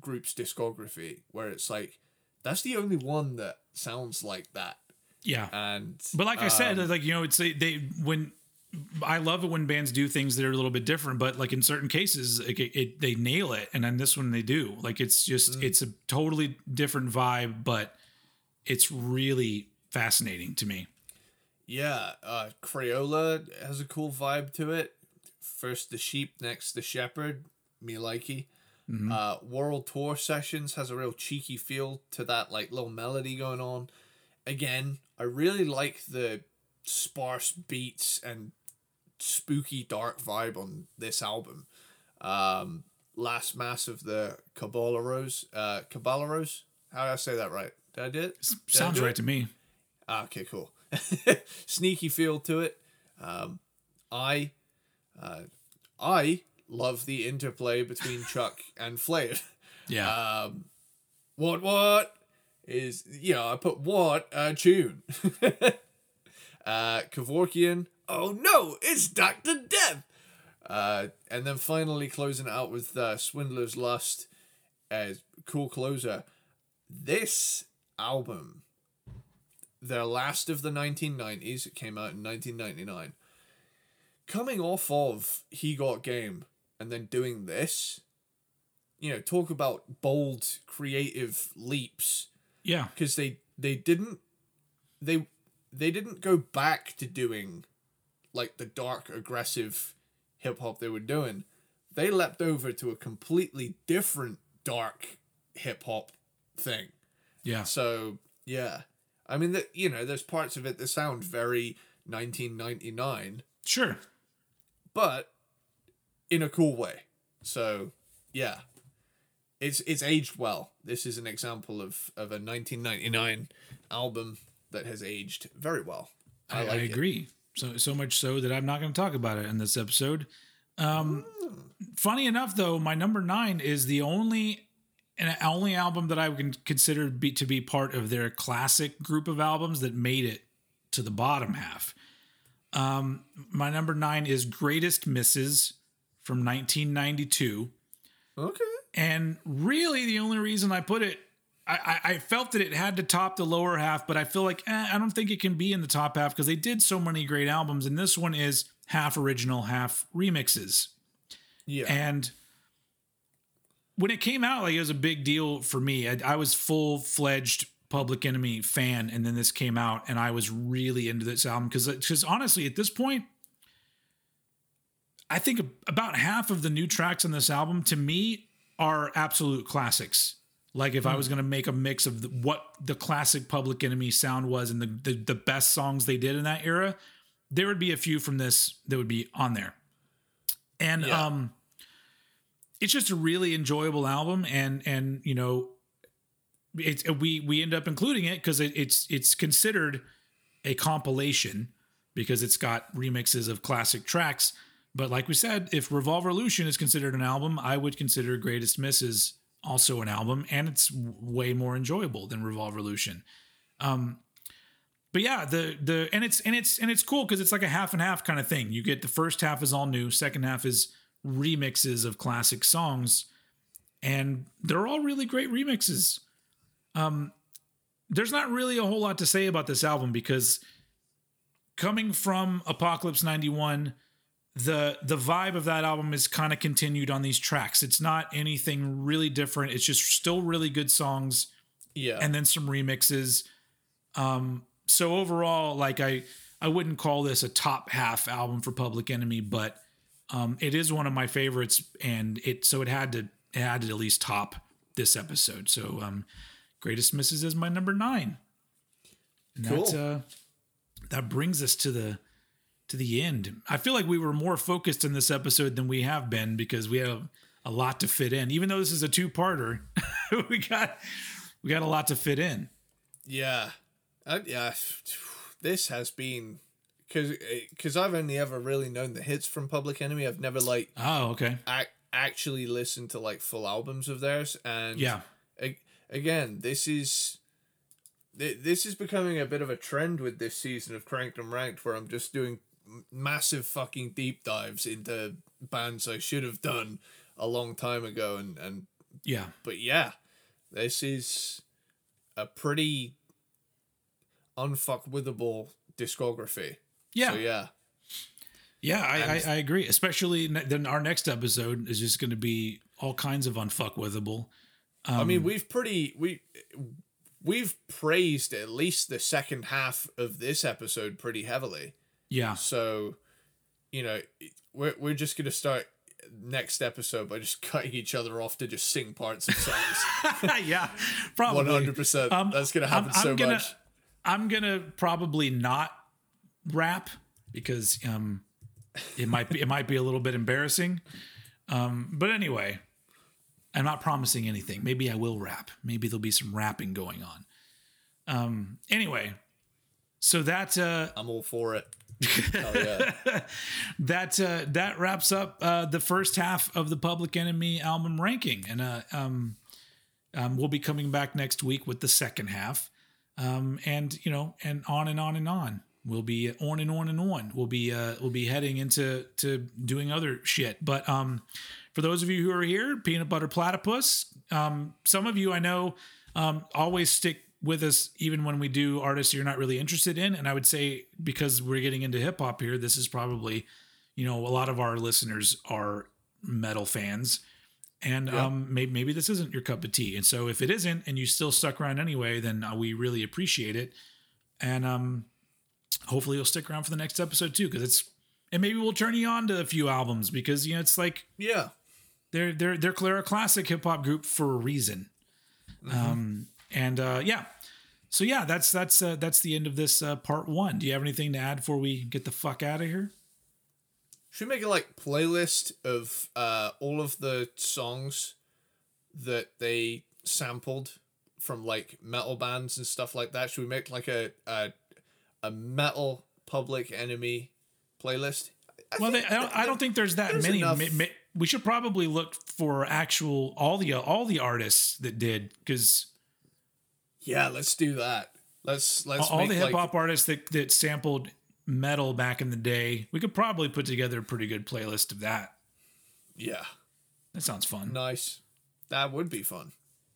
group's discography where it's like that's the only one that sounds like that yeah. and But like I said, um, like you know, it's they, they when I love it when bands do things that are a little bit different, but like in certain cases, it, it, they nail it, and then this one they do. Like it's just Mm. it's a totally different vibe, but it's really fascinating to me. Yeah, uh, Crayola has a cool vibe to it. First the sheep, next the shepherd. Me likey. Mhm. Uh, World Tour Sessions has a real cheeky feel to that, like little melody going on. Again, I really like the sparse beats and spooky dark vibe on this album. Um, Last Mass of the Caballeros. Uh, Caballeros? How did I say that right? Did I do it? Did Sounds do right it? to me. Ah, okay, cool. Sneaky feel to it. Um, I, uh, I love the interplay between Chuck and Flav. Yeah, Um, what what is you know I put what a tune. uh, Kevorkian. Oh no, it's Doctor Death. Uh, and then finally closing out with uh, Swindler's Lust as cool closer. This album, their last of the 1990s, it came out in 1999. Coming off of He Got Game and then doing this, you know, talk about bold creative leaps yeah, because they they didn't they they didn't go back to doing like the dark aggressive hip hop they were doing. They leapt over to a completely different dark hip hop thing. yeah. So yeah, I mean that you know there's parts of it that sound very 1999, Sure. But in a cool way. So yeah, it's it's aged well. This is an example of of a 1999 album that has aged very well. I, I, like I it. agree. So so much so that I'm not going to talk about it in this episode. Um, funny enough, though, my number nine is the only and only album that I can consider be, to be part of their classic group of albums that made it to the bottom half. Um, my number nine is Greatest Misses from 1992. Okay. And really, the only reason I put it, I, I, I felt that it had to top the lower half, but I feel like eh, I don't think it can be in the top half because they did so many great albums, and this one is half original, half remixes. Yeah. And when it came out, like it was a big deal for me. I, I was full fledged Public Enemy fan, and then this came out, and I was really into this album because because honestly, at this point, I think about half of the new tracks on this album to me are absolute classics. Like if I was going to make a mix of the, what the classic Public Enemy sound was and the, the the best songs they did in that era, there would be a few from this that would be on there. And Yeah. um it's just a really enjoyable album and and you know it's we we end up including it because it, it's it's considered a compilation because it's got remixes of classic tracks. But like we said if Revolver revolverlution is considered an album i would consider greatest misses also an album and it's way more enjoyable than revolverlution um but yeah the the and it's and it's and it's cool because it's like a half and half kind of thing. You get the first half is all new second half is remixes of classic songs and they're all really great remixes um there's not really a whole lot to say about this album because coming from apocalypse 91 the the vibe of that album is kind of continued on these tracks. It's not anything really different. It's just still really good songs Yeah. and then some remixes. Um, so overall, like I, I wouldn't call this a top half album for Public Enemy, but um, it is one of my favorites, and it so it had to it had to at least top this episode. So um, Greatest Misses is my number nine. And that uh, that brings us to the to the end. I feel like we were more focused in this episode than we have been because we have a, lot to fit in. Even though this is a two parter, we got we got a lot to fit in. Yeah, uh, yeah. This has been because because I've only ever really known the hits from Public Enemy. I've never like Oh, okay. ac- actually listened to like full albums of theirs. And Yeah. Again, this is this is becoming a bit of a trend with this season of Cranked and Ranked, where I'm just doing massive fucking deep dives into bands I should have done a long time ago, and and Yeah. but yeah, this is a pretty unfuckwithable discography. Yeah. So yeah, Yeah, I, I, I agree. Especially then our next episode is just going to be all kinds of unfuckwithable. Um, I mean we've pretty we we've praised at least the second half of this episode pretty heavily. yeah, So, you know, we're we're just gonna start next episode by just cutting each other off to just sing parts of songs. yeah, probably. One hundred percent. Um, That's gonna I'm- happen I'm so gonna- much. I'm gonna probably not rap because um, it might be it might be a little bit embarrassing. Um, but anyway, I'm not promising anything. Maybe I will rap. Maybe there'll be some rapping going on. Um, anyway, so that uh, I'm all for it. Oh yeah. that uh, that wraps up uh, the first half of the Public Enemy album ranking, and uh, um, um, we'll be coming back next week with the second half, um, and you know, and on and on and on. We'll be on and on and on. We'll be uh, we'll be heading into to doing other shit. But um, for those of you who are here, peanut butter platypus. Um, some of you I know um, always stick with us even when we do artists you're not really interested in. And I would say because we're getting into hip hop here, this is probably, you know, a lot of our listeners are metal fans. And um, maybe, maybe this isn't your cup of tea. And so if it isn't and you still stuck around anyway, then uh, we really appreciate it. And um, hopefully you'll stick around for the next episode too, because it's, and maybe we'll turn you on to a few albums because, you know, it's like, Yeah. They're they're they're a classic hip hop group for a reason. Um, and uh, yeah, so yeah, that's that's uh, that's the end of this uh, part one. Do you have anything to add before we get the fuck out of here? Should we make a like playlist of uh all of the songs that they sampled from like metal bands and stuff like that? Should we make like a a, a metal public enemy playlist? I Well, they, I, don't, I don't think there's that there's many. enough- Ma- ma- we should probably look for actual all the all the artists that did because Yeah, let's do that. Let's let's all the hip like hop artists that that sampled metal back in the day. We could probably put together a pretty good playlist of that. yeah, That sounds fun. nice. That would be fun.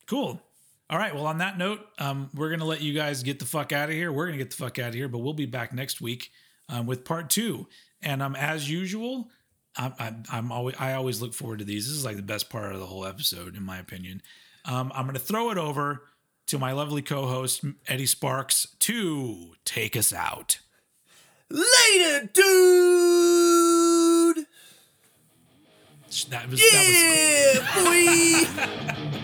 Cool. All right. Well, on that note, um, we're gonna let you guys get the fuck out of here. We're gonna get the fuck out of here, but we'll be back next week um, with part two. And um, as usual, I'm, I'm, I'm always I always look forward to these. This is like the best part of the whole episode, in my opinion. Um, I'm gonna throw it over to my lovely co-host Eddie Sparks to take us out. Later, dude. That was that was Yeah, boy.